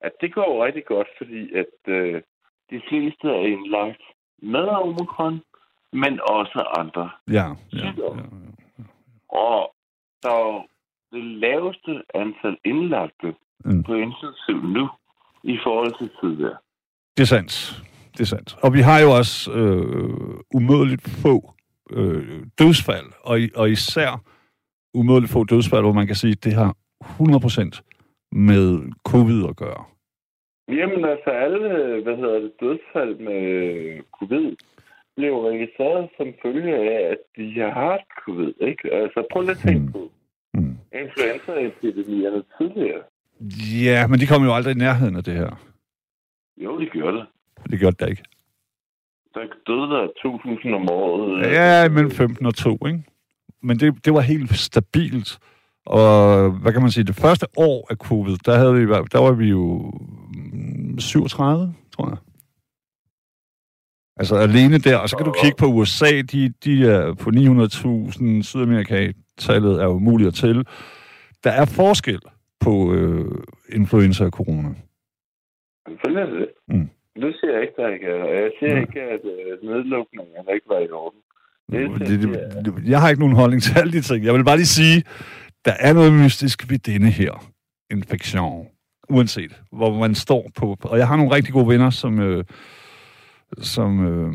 at det går rigtig godt, fordi at øh, de fleste er indlagt med omikron, men også andre ja, ja, ja, ja. Og der er det laveste antal indlagte mm. på intensiv nu i forhold til tidligere. Det er sandt. Det er sandt. Og vi har jo også øh, umådeligt få øh, dødsfald, og, og især umådeligt få dødsfald, hvor man kan sige, at det har 100% med covid at gøre. Jamen altså alle, hvad hedder det, dødsfald med covid blev registreret som følge af, at de har haft covid, ikke? Altså prøv lige at tænke mm. på mm. influenzaepidemierne tidligere. Ja, men de kom jo aldrig i nærheden af det her. Jo, de gjorde det. Det gjorde det ikke. Der døde der 2.000 om året. Ja, mellem 15 og 2, ikke? Men det, det var helt stabilt. Og hvad kan man sige, det første år af covid, der, havde vi, der var vi jo 37, tror jeg. Altså alene der, og så kan du kigge på USA, de, de er på 900.000, Sydamerika, tallet er umuligt at tælle. Der er forskel på øh, influenza og corona. Selvfølgelig er det. Mm. Det siger jeg ikke, der ikke er. Jeg siger Nej. ikke, at øh, nedlukningen ikke var i orden. Det, Det, det, det, jeg har ikke nogen holdning til alle de ting. Jeg vil bare lige sige, der er noget mystisk ved denne her infektion. Uanset, hvor man står på. Og jeg har nogle rigtig gode venner, som, øh, som øh,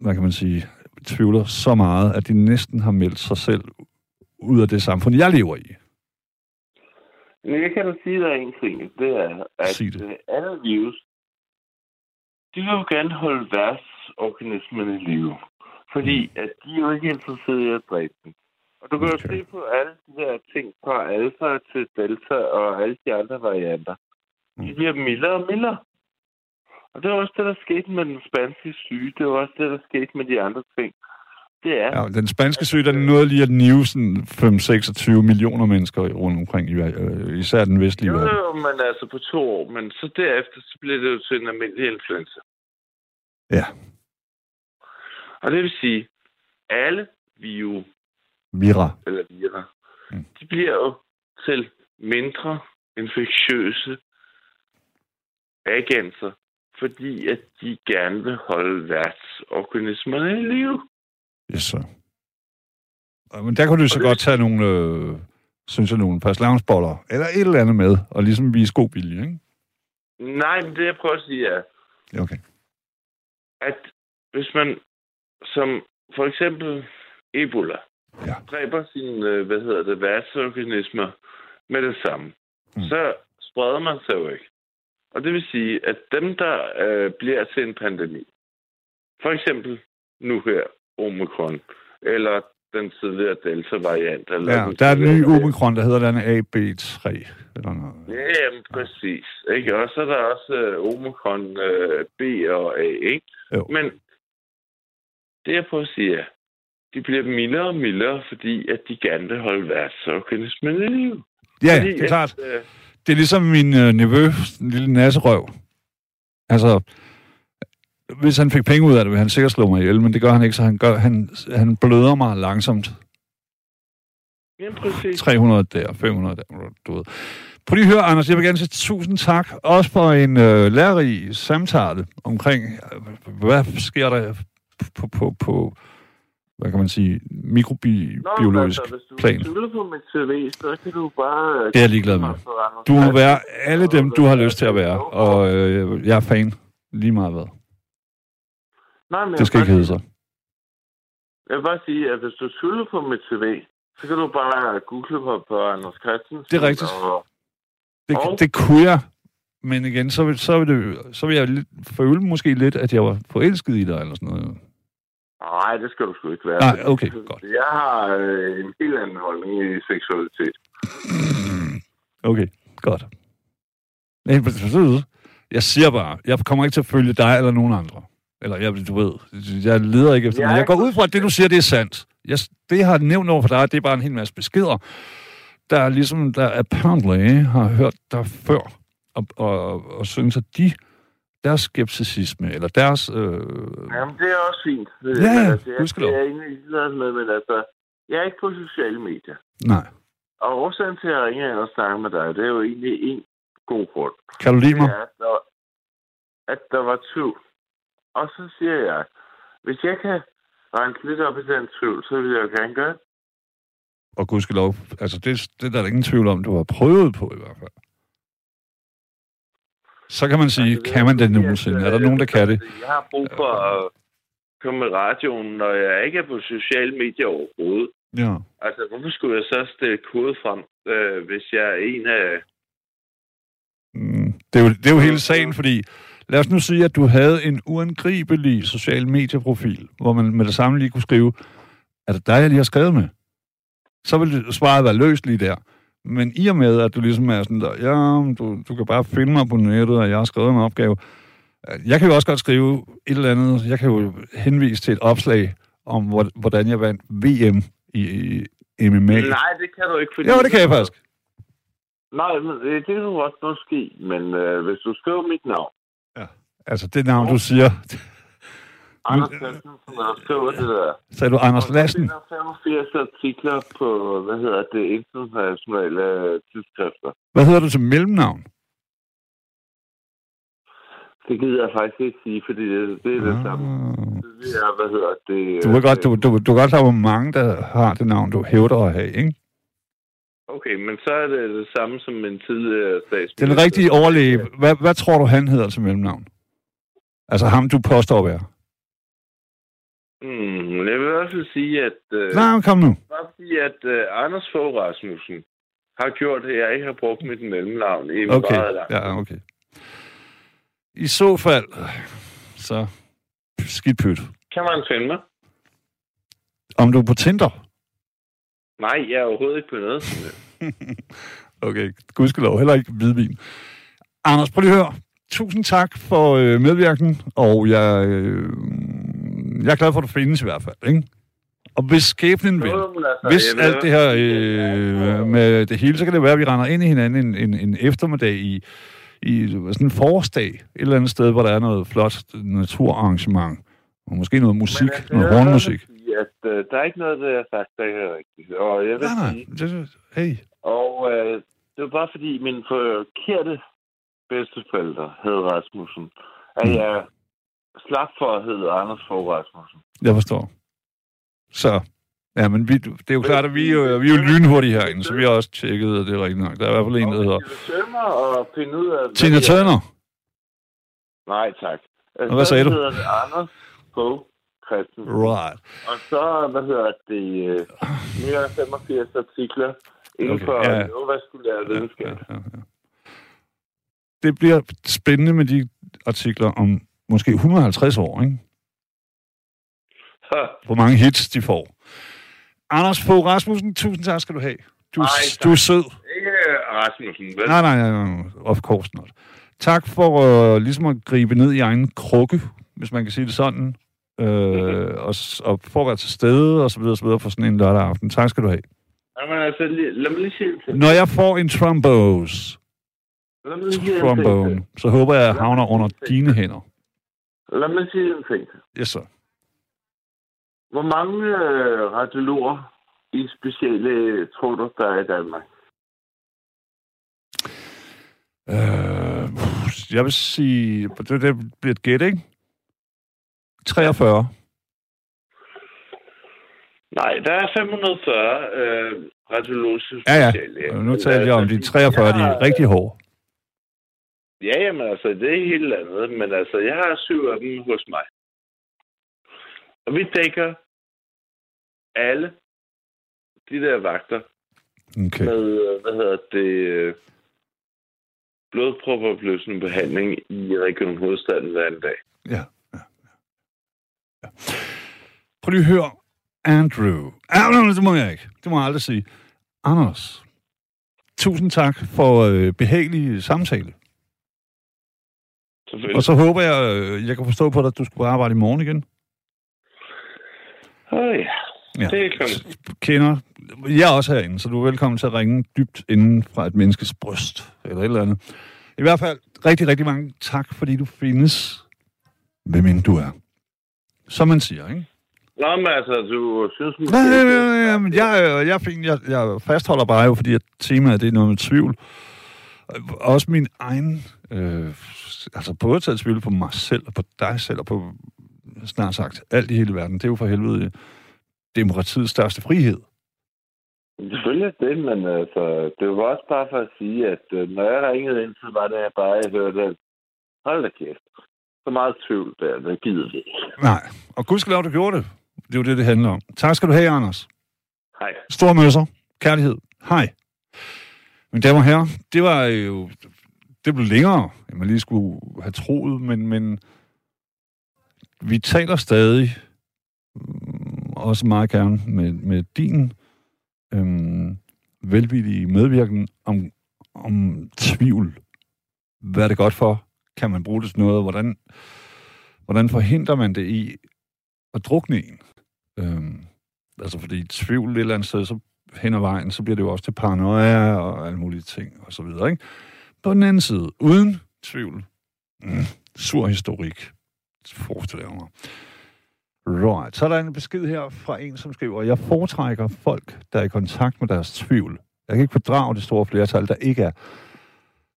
hvad kan man sige, tvivler så meget, at de næsten har meldt sig selv ud af det samfund, jeg lever i. Men jeg kan da sige dig en ting. Det er, at Sig det. øh, alle virus, de vil jo gerne holde værtsorganismen i live. Fordi at de er jo ikke interesserede i at dræbe dem. Og du kan jo Okay. se på alle de der ting fra alfa til delta og alle de andre varianter. De Mm. bliver mildere og mildere. Og det var også det, der skete med den spanske syge. Det var også det, der skete med de andre ting. Det er, Ja, den spanske syge, den nåede lige at nive sådan 5-26 millioner mennesker rundt omkring, i, øh, især den vestlige jo, verden. jo, men altså på to år. Men så derefter, så bliver det jo til en almindelig influenza. Ja, Og det vil sige, alle virus, vira. eller Mm. mm. de bliver jo til mindre infektiøse agenser, fordi at de gerne vil holde værtsorganismerne i live. Yes, så. Men der kunne du så godt tage nogle, øh, synes jeg, nogle paslavnsboller, eller et eller andet med, og ligesom vise god vilje, ikke? Nej, men det jeg prøver at sige er, okay. at hvis man som for eksempel Ebola Ja. dræber sine, øh, hvad hedder det, værtsorganismer med det samme, Mm. mm. så spreder man sig jo ikke. Og det vil sige, at dem, der øh, bliver til en pandemi, for eksempel nu her, Omikron, eller den tidligere Delta-variant. Eller Ja, der er en ny omikron, der hedder den AB3, eller noget. Ja, jamen, præcis. Ikke? Og så er der også øh, Omikron øh, B og A, ikke? Jo. Men det, jeg prøver at sige, er, de bliver mildere og mildere, fordi at de gerne vil holde værtsorganismen i live. Ja, Fordi det er klart. At, øh, Det er ligesom min øh, nevø, lille nasserøv. Altså, hvis han fik penge ud af det, ville han sikkert slå mig ihjel, men det gør han ikke, så han, gør, han, han bløder mig langsomt. jamen, præcis. 300 der, 500 der, du ved. Prøv lige at høre, Anders, jeg vil gerne sige tusind tak, også for en øh, lærerig samtale omkring, øh, hvad sker der på, på, på hvad kan man sige, mikrobiologisk altså, hvis du plan. på mit CV, så kan du bare... øh, Det er jeg ligeglad med. Du må være alle dem, du har lyst til at være, og øh, jeg er fan lige meget hvad. Nej, men Det skal ikke hedde sig. Jeg vil bare sige, at hvis du tvivler på mit CV, så kan du bare google på, på Anders Christensen. Det er rigtigt. Og, Det, Og- det kunne jeg, men igen, så vil, så vil, det, så vil jeg føle måske lidt, at jeg var forelsket i dig, eller sådan noget. nej, det skal du sgu ikke være. Nej, okay, godt. Jeg har øh, en helt anden holdning i seksualitet. Okay, godt. Jeg siger bare, jeg kommer ikke til at følge dig eller nogen andre. Eller, jeg, du ved, jeg leder ikke efter Jeg noget. er Jeg går ikke- ud fra, at det, du siger, det er sandt. Jeg, det, jeg har nævnt over for dig, det er bare en hel masse beskeder, der er ligesom, der apparently har hørt dig før, og, og, og synes, at de, deres skepticisme, eller deres... Øh, Jamen, det er også fint. Ja, ja, det, er, gudskelov. det er jeg egentlig ligeglad med, men altså, jeg er ikke på sociale medier. nej. Og årsagen til, at jeg ringer ind og snakker med dig, det er jo egentlig en god grund. Kan du lide Det mig? er, at der, at der var tvivl. Og så siger jeg, hvis jeg kan rense lidt op i den tvivl, så vil jeg jo gerne gøre det. Og gudskelov, altså det, det er der ingen tvivl om, du har prøvet på i hvert fald. Så kan man sige, Altså, kan man det nogensinde? Er der øh, nogen, der kan det? Jeg har brug for at komme med radioen, når jeg ikke er på sociale medier overhovedet. Ja. Altså, hvorfor skulle jeg så stille kode frem, øh, hvis jeg er en af... Mm, det, er jo, det er jo hele sagen, fordi lad os nu sige, at du havde en uangribelig social medieprofil, hvor man med det samme lige kunne skrive, er det dig, jeg lige har skrevet med? Så ville svaret være løst lige der. Men i og med, at du ligesom er sådan der, ja, du, du kan bare finde mig på nettet, og jeg har skrevet en opgave. Jeg kan jo også godt skrive et eller andet, jeg kan jo henvise til et opslag om, hvor- hvordan jeg vandt VM i, i MMA. Nej, det kan du ikke, fordi... Jo, det kan jeg faktisk. Nej, det, det kan du også måske, men øh, hvis du skriver mit navn, Altså, det navn, du siger, *laughs* Anders Christensen, og skriver det der, sagde du Anders Lassen. 85 artikler på, hvad hedder det, internationale øh, tidsskrifter. Hvad hedder du til mellemnavn? Det gider jeg faktisk ikke sige, fordi det, det er det samme. Ah. Det er, hvad hedder det? Du ved godt, du, du, du ved godt, der er mange, der har det navn, du hævder at have, ikke? Okay, men så er det det samme som en tidligere statsminister. Den rigtige overlæge, hvad, hvad tror du, han hedder til mellemnavn? Altså ham, du påstår være. Mm, jeg vil også sige, at... Øh, Nej, kom nu. bare fordi, at øh, Anders Fogh Rasmussen har gjort, at jeg ikke har brugt mit mellemnavn i Okay, meget lang ja, okay. I så fald, så skidt pyt. Kan man finde mig? Om du er på Tinder? Nej, jeg er overhovedet ikke på noget. *laughs* Okay, gudskelov, heller ikke hvidvin. Anders, prøv lige at høre. Tusind tak for øh, medvirken, og jeg, øh, jeg er glad for, at du findes i hvert fald, ikke? Og hvis skæbnen vil, altså, hvis alt det her øh, med det hele, så kan det være, at vi render ind i hinanden en, en, en eftermiddag i, i sådan en forårsdag, et eller andet sted, hvor der er noget flot naturarrangement, og måske noget musik, altså, noget hornmusik. At, øh, der er ikke noget, der har sagt, der er rigtigt. Og jeg vil Nej, nej, sige, det, hey. og øh, det var bare fordi, min forkerte bedsteforældre hed Rasmussen, at Mm. jeg slap for at hedde Anders Fogh Rasmussen. Jeg forstår. Så, ja, men vi, det er jo klart, at vi, jo- vi er jo lynhurtige herinde, så vi har også tjekket, at det er rigtigt nok. Der er i hvert fald en, der hedder Tømmer og finde ud af... hvad Tina er. Turner. Nej, tak. Altså, Og hvad sagde du? hedder det Anders Fogh Christensen. Right. Og så, hvad hedder det, øh, 985 artikler inden Okay, for ja, ja. okay, Neurovaskulær videnskab. Ja, ja, ja. Det bliver spændende med de artikler om måske 150 år, ikke? Hvor mange hits de får. Anders Fogh Rasmussen, tusind tak skal du have. Du, Ej, tak. du er sød. Ikke Rasmussen, vel? Nej, nej, nej, nej, of course not. Tak for uh, ligesom at gribe ned i egen krukke, hvis man kan sige det sådan. Øh, *laughs* og, s- og for at være til stede, og så videre, og så videre for sådan en lørdag aften. Tak skal du have. Jamen altså, lad mig lige sige. Når jeg får en trombose, Lad mig en ting. trombone, så håber jeg, at jeg havner under dine hænder. Lad mig sige en ting. Yes, sir. Hvor mange øh, radiologer i specielle tror du, der er i Danmark? Øh, jeg vil sige, det, det bliver et gæt, ikke? 43. Nej, der er 540 øh, radiologiske Ja, ja. speciallæger. Nu taler jeg om de 43, de jeg er rigtig hårde. Ja, jamen altså, det er helt andet. Men altså, jeg har syv af dem hos mig. Og vi dækker alle de der vagter Okay. med, øh, hvad hedder det, øh, blodpropperopløsende behandling i Region Hovedstaden hver en dag. Ja. ja, ja. Prøv lige at høre. Andrew. Ah, nej, det må jeg ikke. Det må jeg aldrig sige. Anders. Tusind tak for øh, behagelig samtale. Og så håber jeg, øh, jeg kan forstå på dig, at du skal på arbejde i morgen igen. Åh ja, Ja. det klokken. Kender. Jeg er også herinde, så du er velkommen til at ringe dybt inden fra et menneskes bryst, eller et eller andet. I hvert fald rigtig, rigtig mange tak, fordi du findes, hvem end du er. Som man siger, ikke? Nå, men altså, du synes... måske- Nej, nej, nej, nej, jeg, er- jeg, jeg, jeg fastholder bare jo, fordi at temaet det er noget med tvivl. Og Også min egen, øh, altså både taget tvivl på mig selv, og på dig selv, og på snart sagt alt i hele verden. Det er jo for helvede demokratiets største frihed. Selvfølgelig det, men altså, det var også bare for at sige, at øh, når jeg ringede ind, så var det jeg bare, jeg hørte, at hold da kæft. Så meget tvivl der, det gider vi. Nej, og gudskelov, du gjorde det. Det er jo det, det handler om. Tak skal du have, Anders. Hej. Store møsser. Kærlighed. Hej. Mine damer og herrer, det var jo... Det blev længere, end man lige skulle have troet, men, men vi taler stadig mm, også meget gerne med, med din øhm, velvillige medvirken om, om tvivl. Hvad er det godt for? Kan man bruge det til noget? Hvordan, hvordan forhindrer man det i at drukne en? Øhm, altså fordi tvivl et eller andet sted, så hen ad vejen, så bliver det jo også til paranoia og alle mulige ting og så videre, ikke? På den anden side, uden tvivl, mm, sur historik, forestiller jeg mig. Right. Så er der en besked her fra en, som skriver, jeg foretrækker folk, der er i kontakt med deres tvivl. Jeg kan ikke fordrage det store flertal, der ikke er.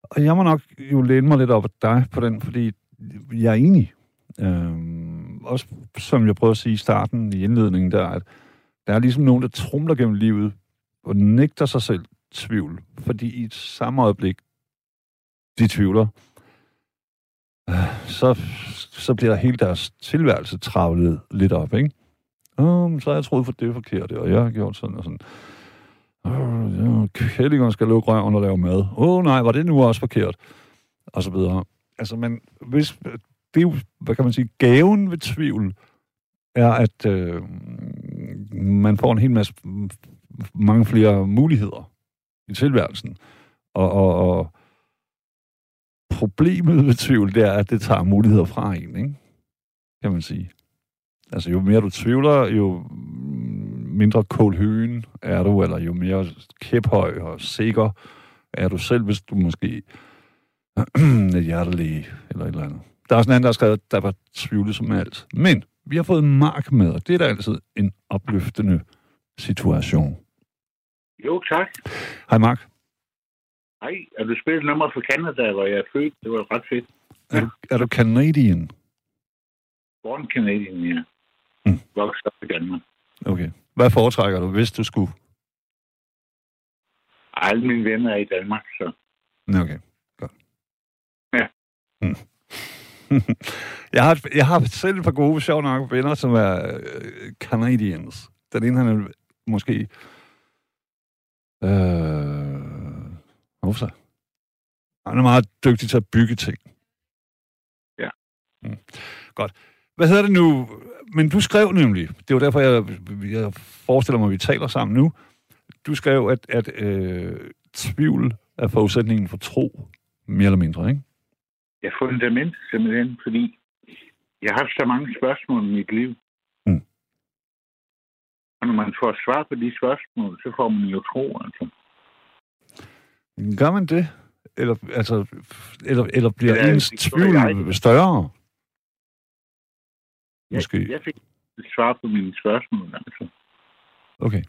Og jeg må nok jo læne mig lidt op af dig på den, fordi jeg er enig. Øhm, også som jeg prøvede at sige i starten, i indledningen der, at der er ligesom nogen, der trumler gennem livet og nægter sig selv tvivl, fordi i et samme øjeblik, de tvivler, øh, så, så bliver hele deres tilværelse travlet lidt op, ikke? Oh, så har jeg troet for det er forkert, og jeg har gjort sådan og sådan. Oh, kællingerne skal lukke røven og lave mad. Åh oh, nej, var det nu også forkert? Og så videre. Altså, men hvis, det er jo, hvad kan man sige, gaven ved tvivl, er, at øh, man får en hel masse, mange flere muligheder i tilværelsen. Og, og, og problemet ved tvivl, det er, at det tager muligheder fra en, ikke? kan man sige. Altså, jo mere du tvivler, jo mindre kålhøen er du, eller jo mere kæphøj og sikker er du selv, hvis du måske *clears throat* er hjertelæge eller et eller andet. Der er sådan en anden, der har skrevet, der var tvivlet som alt. Men vi har fået Mark med, og det er da altid en opløftende situation. Jo, tak. Hej Mark. Hej, er du spillet nummer for Canada, hvor jeg er født? Det var ret fedt. Ja. Er, du, er du Canadian? Born Canadian, ja. Mm. Vokset op i Danmark. Okay. Hvad foretrækker du, hvis du skulle? Alle mine venner er i Danmark, så... Okay, godt. Ja. Mm. *laughs* jeg, har, jeg har selv et par gode, sjov nok venner, som er øh, Canadians. Den ene, han er måske... Øh, hvorfor Han er meget dygtig til at bygge ting. Ja. Mm. Godt. Hvad hedder det nu? Men du skrev nemlig, det var derfor, jeg, jeg forestiller mig, at vi taler sammen nu. Du skrev, at, at øh, tvivl er forudsætningen for tro, mere eller mindre, ikke? Jeg har fundament simpelthen, fordi jeg har haft så mange spørgsmål i mit liv. Og når man får svar på de spørgsmål, så får man jo tro, altså. Gør man det? Eller, altså, eller, eller bliver Ja, ens tvivl jeg. større? Jeg, Måske. jeg fik et svar på mine spørgsmål, altså. Okay.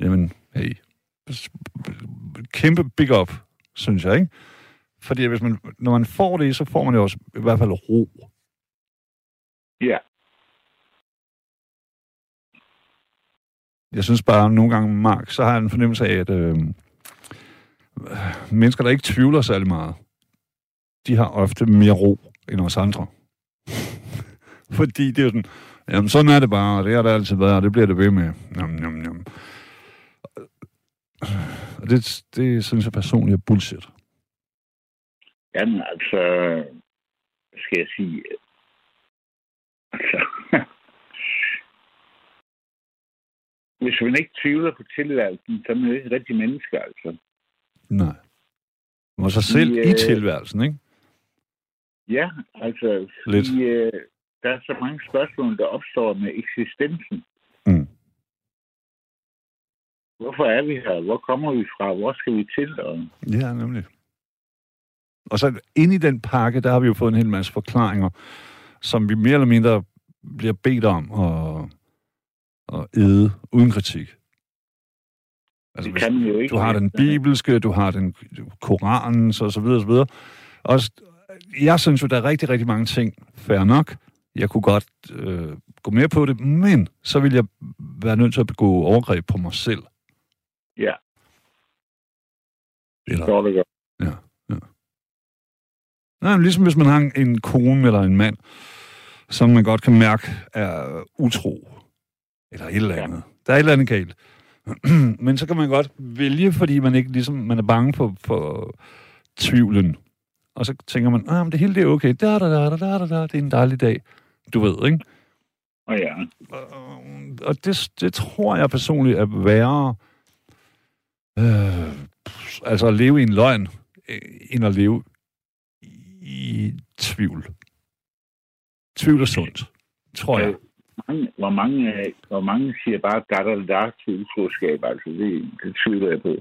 Jamen, hey. Kæmpe big up, synes jeg, ikke? Fordi hvis man, når man får det, så får man jo også i hvert fald ro. Ja, Jeg synes bare, nogle gange, Mark, så har jeg en fornemmelse af, at øh, mennesker, der ikke tvivler særlig meget, de har ofte mere ro end os andre. *laughs* Fordi det er sådan, jamen sådan er det bare, og det har det altid været, og det bliver det ved med. Jamen, jamen, jamen. Og det, det synes jeg personligt er bullshit. Jamen, altså, skal jeg sige? Altså, hvis man ikke tvivler på tilværelsen, så er man jo ikke rigtig menneske, altså. Nej. Man sig selv Vi, i øh, tilværelsen, ikke? Ja, altså, Lidt. fordi, øh, der er så mange spørgsmål, der opstår med eksistensen. Mm. Hvorfor er vi her? Hvor kommer vi fra? Hvor skal vi til? Og, Ja, nemlig. Og så inde i den pakke, der har vi jo fået en hel masse forklaringer, som vi mere eller mindre bliver bedt om at, at æde uden kritik. Altså, det kan man jo ikke. du har den bibelske, du har den Koranen, så, så videre, så videre. Og jeg synes jo, der er rigtig, rigtig mange ting, fair nok. Jeg kunne godt øh, gå med på det, men så vil jeg være nødt til at begå overgreb på mig selv. Ja, Eller det godt. Nej, men ligesom hvis man har en- en kone eller en mand, som man godt kan mærke er utro. Eller et eller Ja. andet. Der er et eller andet galt. *clears throat* men så kan man godt vælge, fordi man ikke ligesom, man er bange for, for tvivlen. Og så tænker man, ah, men det hele det er okay. Da, da, da, da, da, da, det er en dejlig dag. Du ved, ikke? Og ja, Og- Og det, det tror jeg personligt er værre, øh, altså at leve i en løgn, øh, end at leve i tvivl. Tvivl er sundt, tror jeg mange, hvor, mange, øh, hvor mange siger bare da til utroskab, altså det, det tvivler jeg på.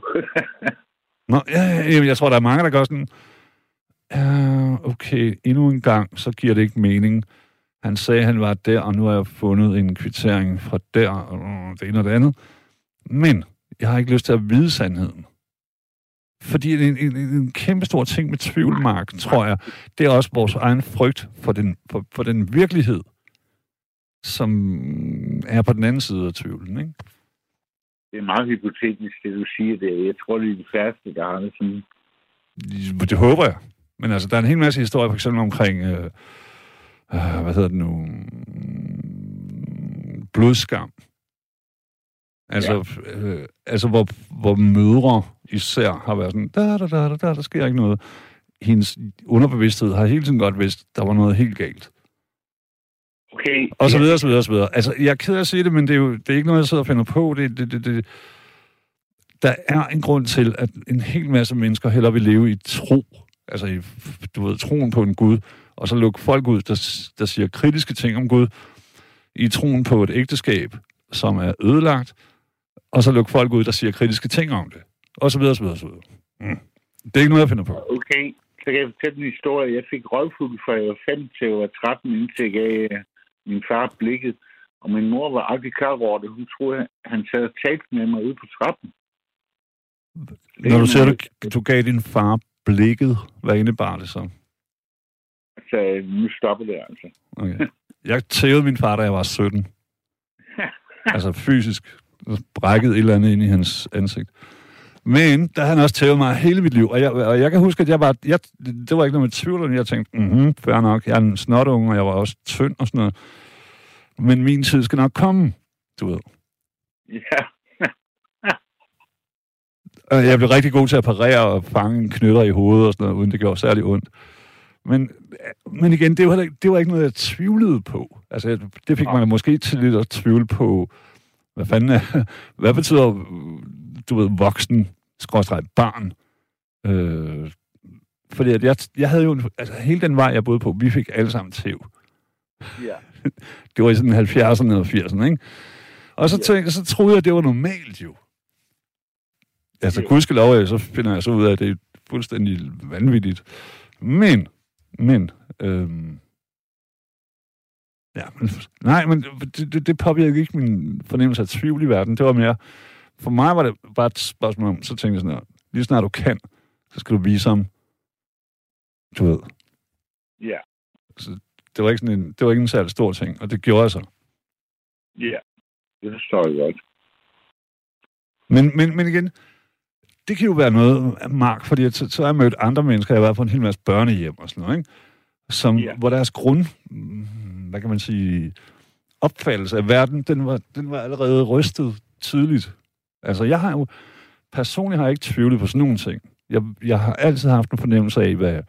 *laughs* Nå, ja, ja, ja, jeg tror, der er mange, der gør sådan, uh, okay, endnu en gang, så giver det ikke mening. Han sagde, han var der, og nu har jeg fundet en kvittering fra der, og det ene og det andet. Men jeg har ikke lyst til at vide sandheden. Fordi en, en, en kæmpe stor ting med tvivl, Mark, tror jeg, det er også vores egen frygt for den, for, for den virkelighed, som er på den anden side af tvivlen, ikke? Det er meget hypotetisk, det du siger der. Jeg tror, det er de færreste, der har det sådan. Det håber jeg. Men altså, der er en hel masse historier, for eksempel omkring, øh, øh, hvad hedder det nu, blodskam. Altså, ja. øh, altså hvor, hvor mødre især har været sådan, der, der, der, der, der, der sker ikke noget. Hendes underbevidsthed har hele tiden godt vidst, der var noget helt galt. Okay. Og så videre, så videre, så videre. Altså, jeg er ked af at sige det, men det er jo det er ikke noget, jeg sidder og finder på. Det, det, det, det, der er en grund til, at en hel masse mennesker hellere vil leve i tro. Altså, i, du ved, troen på en Gud. Og så lukke folk ud, der, der siger kritiske ting om Gud. I troen på et ægteskab, som er ødelagt. Og så lukke folk ud, der siger kritiske ting om det. Og så videre, så videre, så videre. Mm. Det er ikke noget, jeg finder på. Okay, så kan jeg fortælle en historie. Jeg fik røvfuld fra jeg var 5 til jeg var 13, indtil jeg gav øh, min far blikket. Og min mor var aldrig klar over det. Hun troede, han sad og talte med mig ude på trappen. Når du siger, du, du gav din far blikket, hvad indebar det så? Så nu stopper det altså. Okay. Jeg tævede min far, da jeg var 17. *laughs* altså fysisk. Brækket et eller andet ind i hans ansigt. Men der har han også tævet mig hele mit liv. Og jeg, og jeg kan huske, at jeg var... Jeg, det var ikke noget med tvivl, jeg tænkte, mhm, fair nok. Jeg er en snotunge, og jeg var også tynd og sådan noget. Men min tid skal nok komme, du ved. Ja. *laughs* Jeg blev rigtig god til at parere og fange en knytter i hovedet og sådan noget, uden det gjorde særlig ondt. Men, men igen, det var, det var ikke noget, jeg tvivlede på. Altså, det fik mig måske til lidt at tvivle på, hvad fanden er, *laughs* hvad betyder, du ved, voksen, skråstrej, barn? Øh, fordi at jeg, jeg havde jo, altså hele den vej, jeg boede på, vi fik alle sammen tæv. Ja. *laughs* Det var i sådan 70'erne og 80'erne, ikke? Og så, tænkte, så troede jeg, det var normalt jo. Altså, Jo. gudskelov, så finder jeg så ud af, at det er fuldstændig vanvittigt. Men, men, øhm, ja, men, nej, men det, det, det påvirkede ikke min fornemmelse af tvivl i verden. Det var mere, for mig var det bare et spørgsmål om, så tænkte jeg sådan her, lige snart du kan, så skal du vise ham, du ved. Ja. Så det var ikke sådan en, det var ikke en særlig stor ting, og det gjorde jeg så. Ja. Det forstår jeg godt. Men, men, men igen, det kan jo være noget, Mark, fordi så, så har jeg mødt andre mennesker, jeg har været på en hel masse børnehjem og sådan noget, ikke? Som, Ja. hvor deres grund, hvad kan man sige, opfattelse af verden, den var, den var allerede rystet tydeligt. Altså, jeg har jo, personligt har jeg ikke tvivlet på sådan nogle ting. Jeg, jeg har altid haft en fornemmelse af, hvad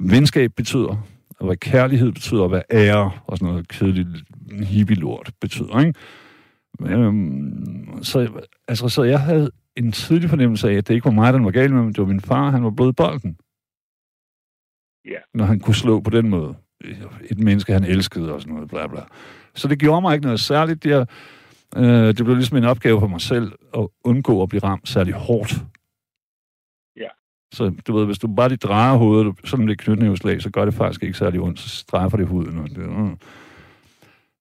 venskab betyder, og hvad kærlighed betyder, og hvad ære og sådan noget kedeligt hippie-lort betyder, ikke? Øhm, så, altså, så jeg havde en tidlig fornemmelse af, at det ikke var mig, der var galt med, men det var min far, han var blevet bolden. Ja. Når han kunne slå på den måde. Et menneske, han elskede og sådan noget, bla bla. Så det gjorde mig ikke noget særligt. Det, øh, det blev ligesom en opgave for mig selv at undgå at blive ramt særlig hårdt. Ja. Så du ved, hvis du bare lige drejer hovedet, selvom det er knytnæveslag, så gør det faktisk ikke særlig ondt. Så straffer det huden. Og det, øh.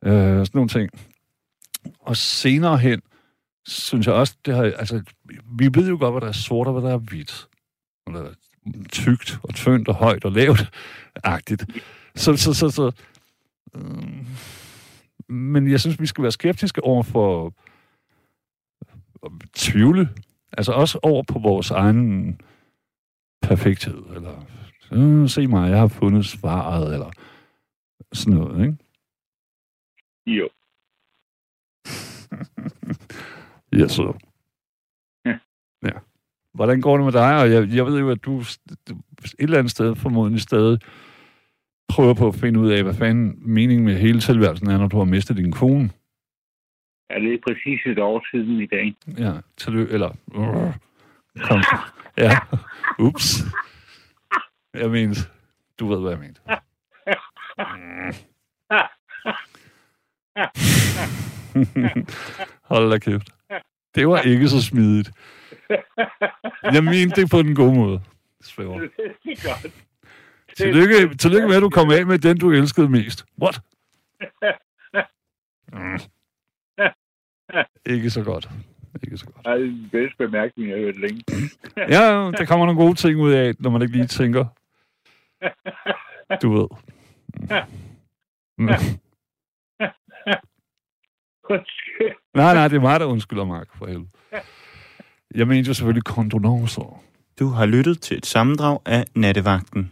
Øh, sådan nogle ting. Og senere hen, synes jeg også, det har, altså, vi ved jo godt, hvad der er sort og hvad der er hvidt. Og der er tykt og tyndt og højt og lavt agtigt. Så, så, så, så øh, men jeg synes, vi skal være skeptiske over for tvivle. Altså også over på vores egen perfekthed. Eller, øh, se mig, jeg har fundet svaret, eller sådan noget, ikke? Jo. *laughs* Ja, så. Ja. Ja. Hvordan går det med dig? Og jeg, jeg ved jo, at du du et eller andet sted formodentlig stadig prøver på at finde ud af, hvad fanden meningen med hele tilværelsen er, når du har mistet din kone. Er det præcis et år siden i dag? Ja, tillykke, eller... Uh, kom. Ja, ups. Jeg mener, du ved, hvad jeg mente. Hold da kæft. Det var ikke så smidigt. Jeg mente det på den gode måde. Svæver. det er godt. *laughs* Tillykke, tillykke med, at du kom af med den, du elskede mest. What? Mm. *laughs* Ikke så godt. Ikke så godt. Det er den bedste bemærkning, jeg har hørt længe. *laughs* Ja, der kommer nogle gode ting ud af, når man ikke lige tænker. Du ved. Mm. Nej, nej, det er mig, der undskylder, Mark, for helvede. Jeg mente jo selvfølgelig kondolencer. Du har lyttet til et sammendrag af Nattevagten.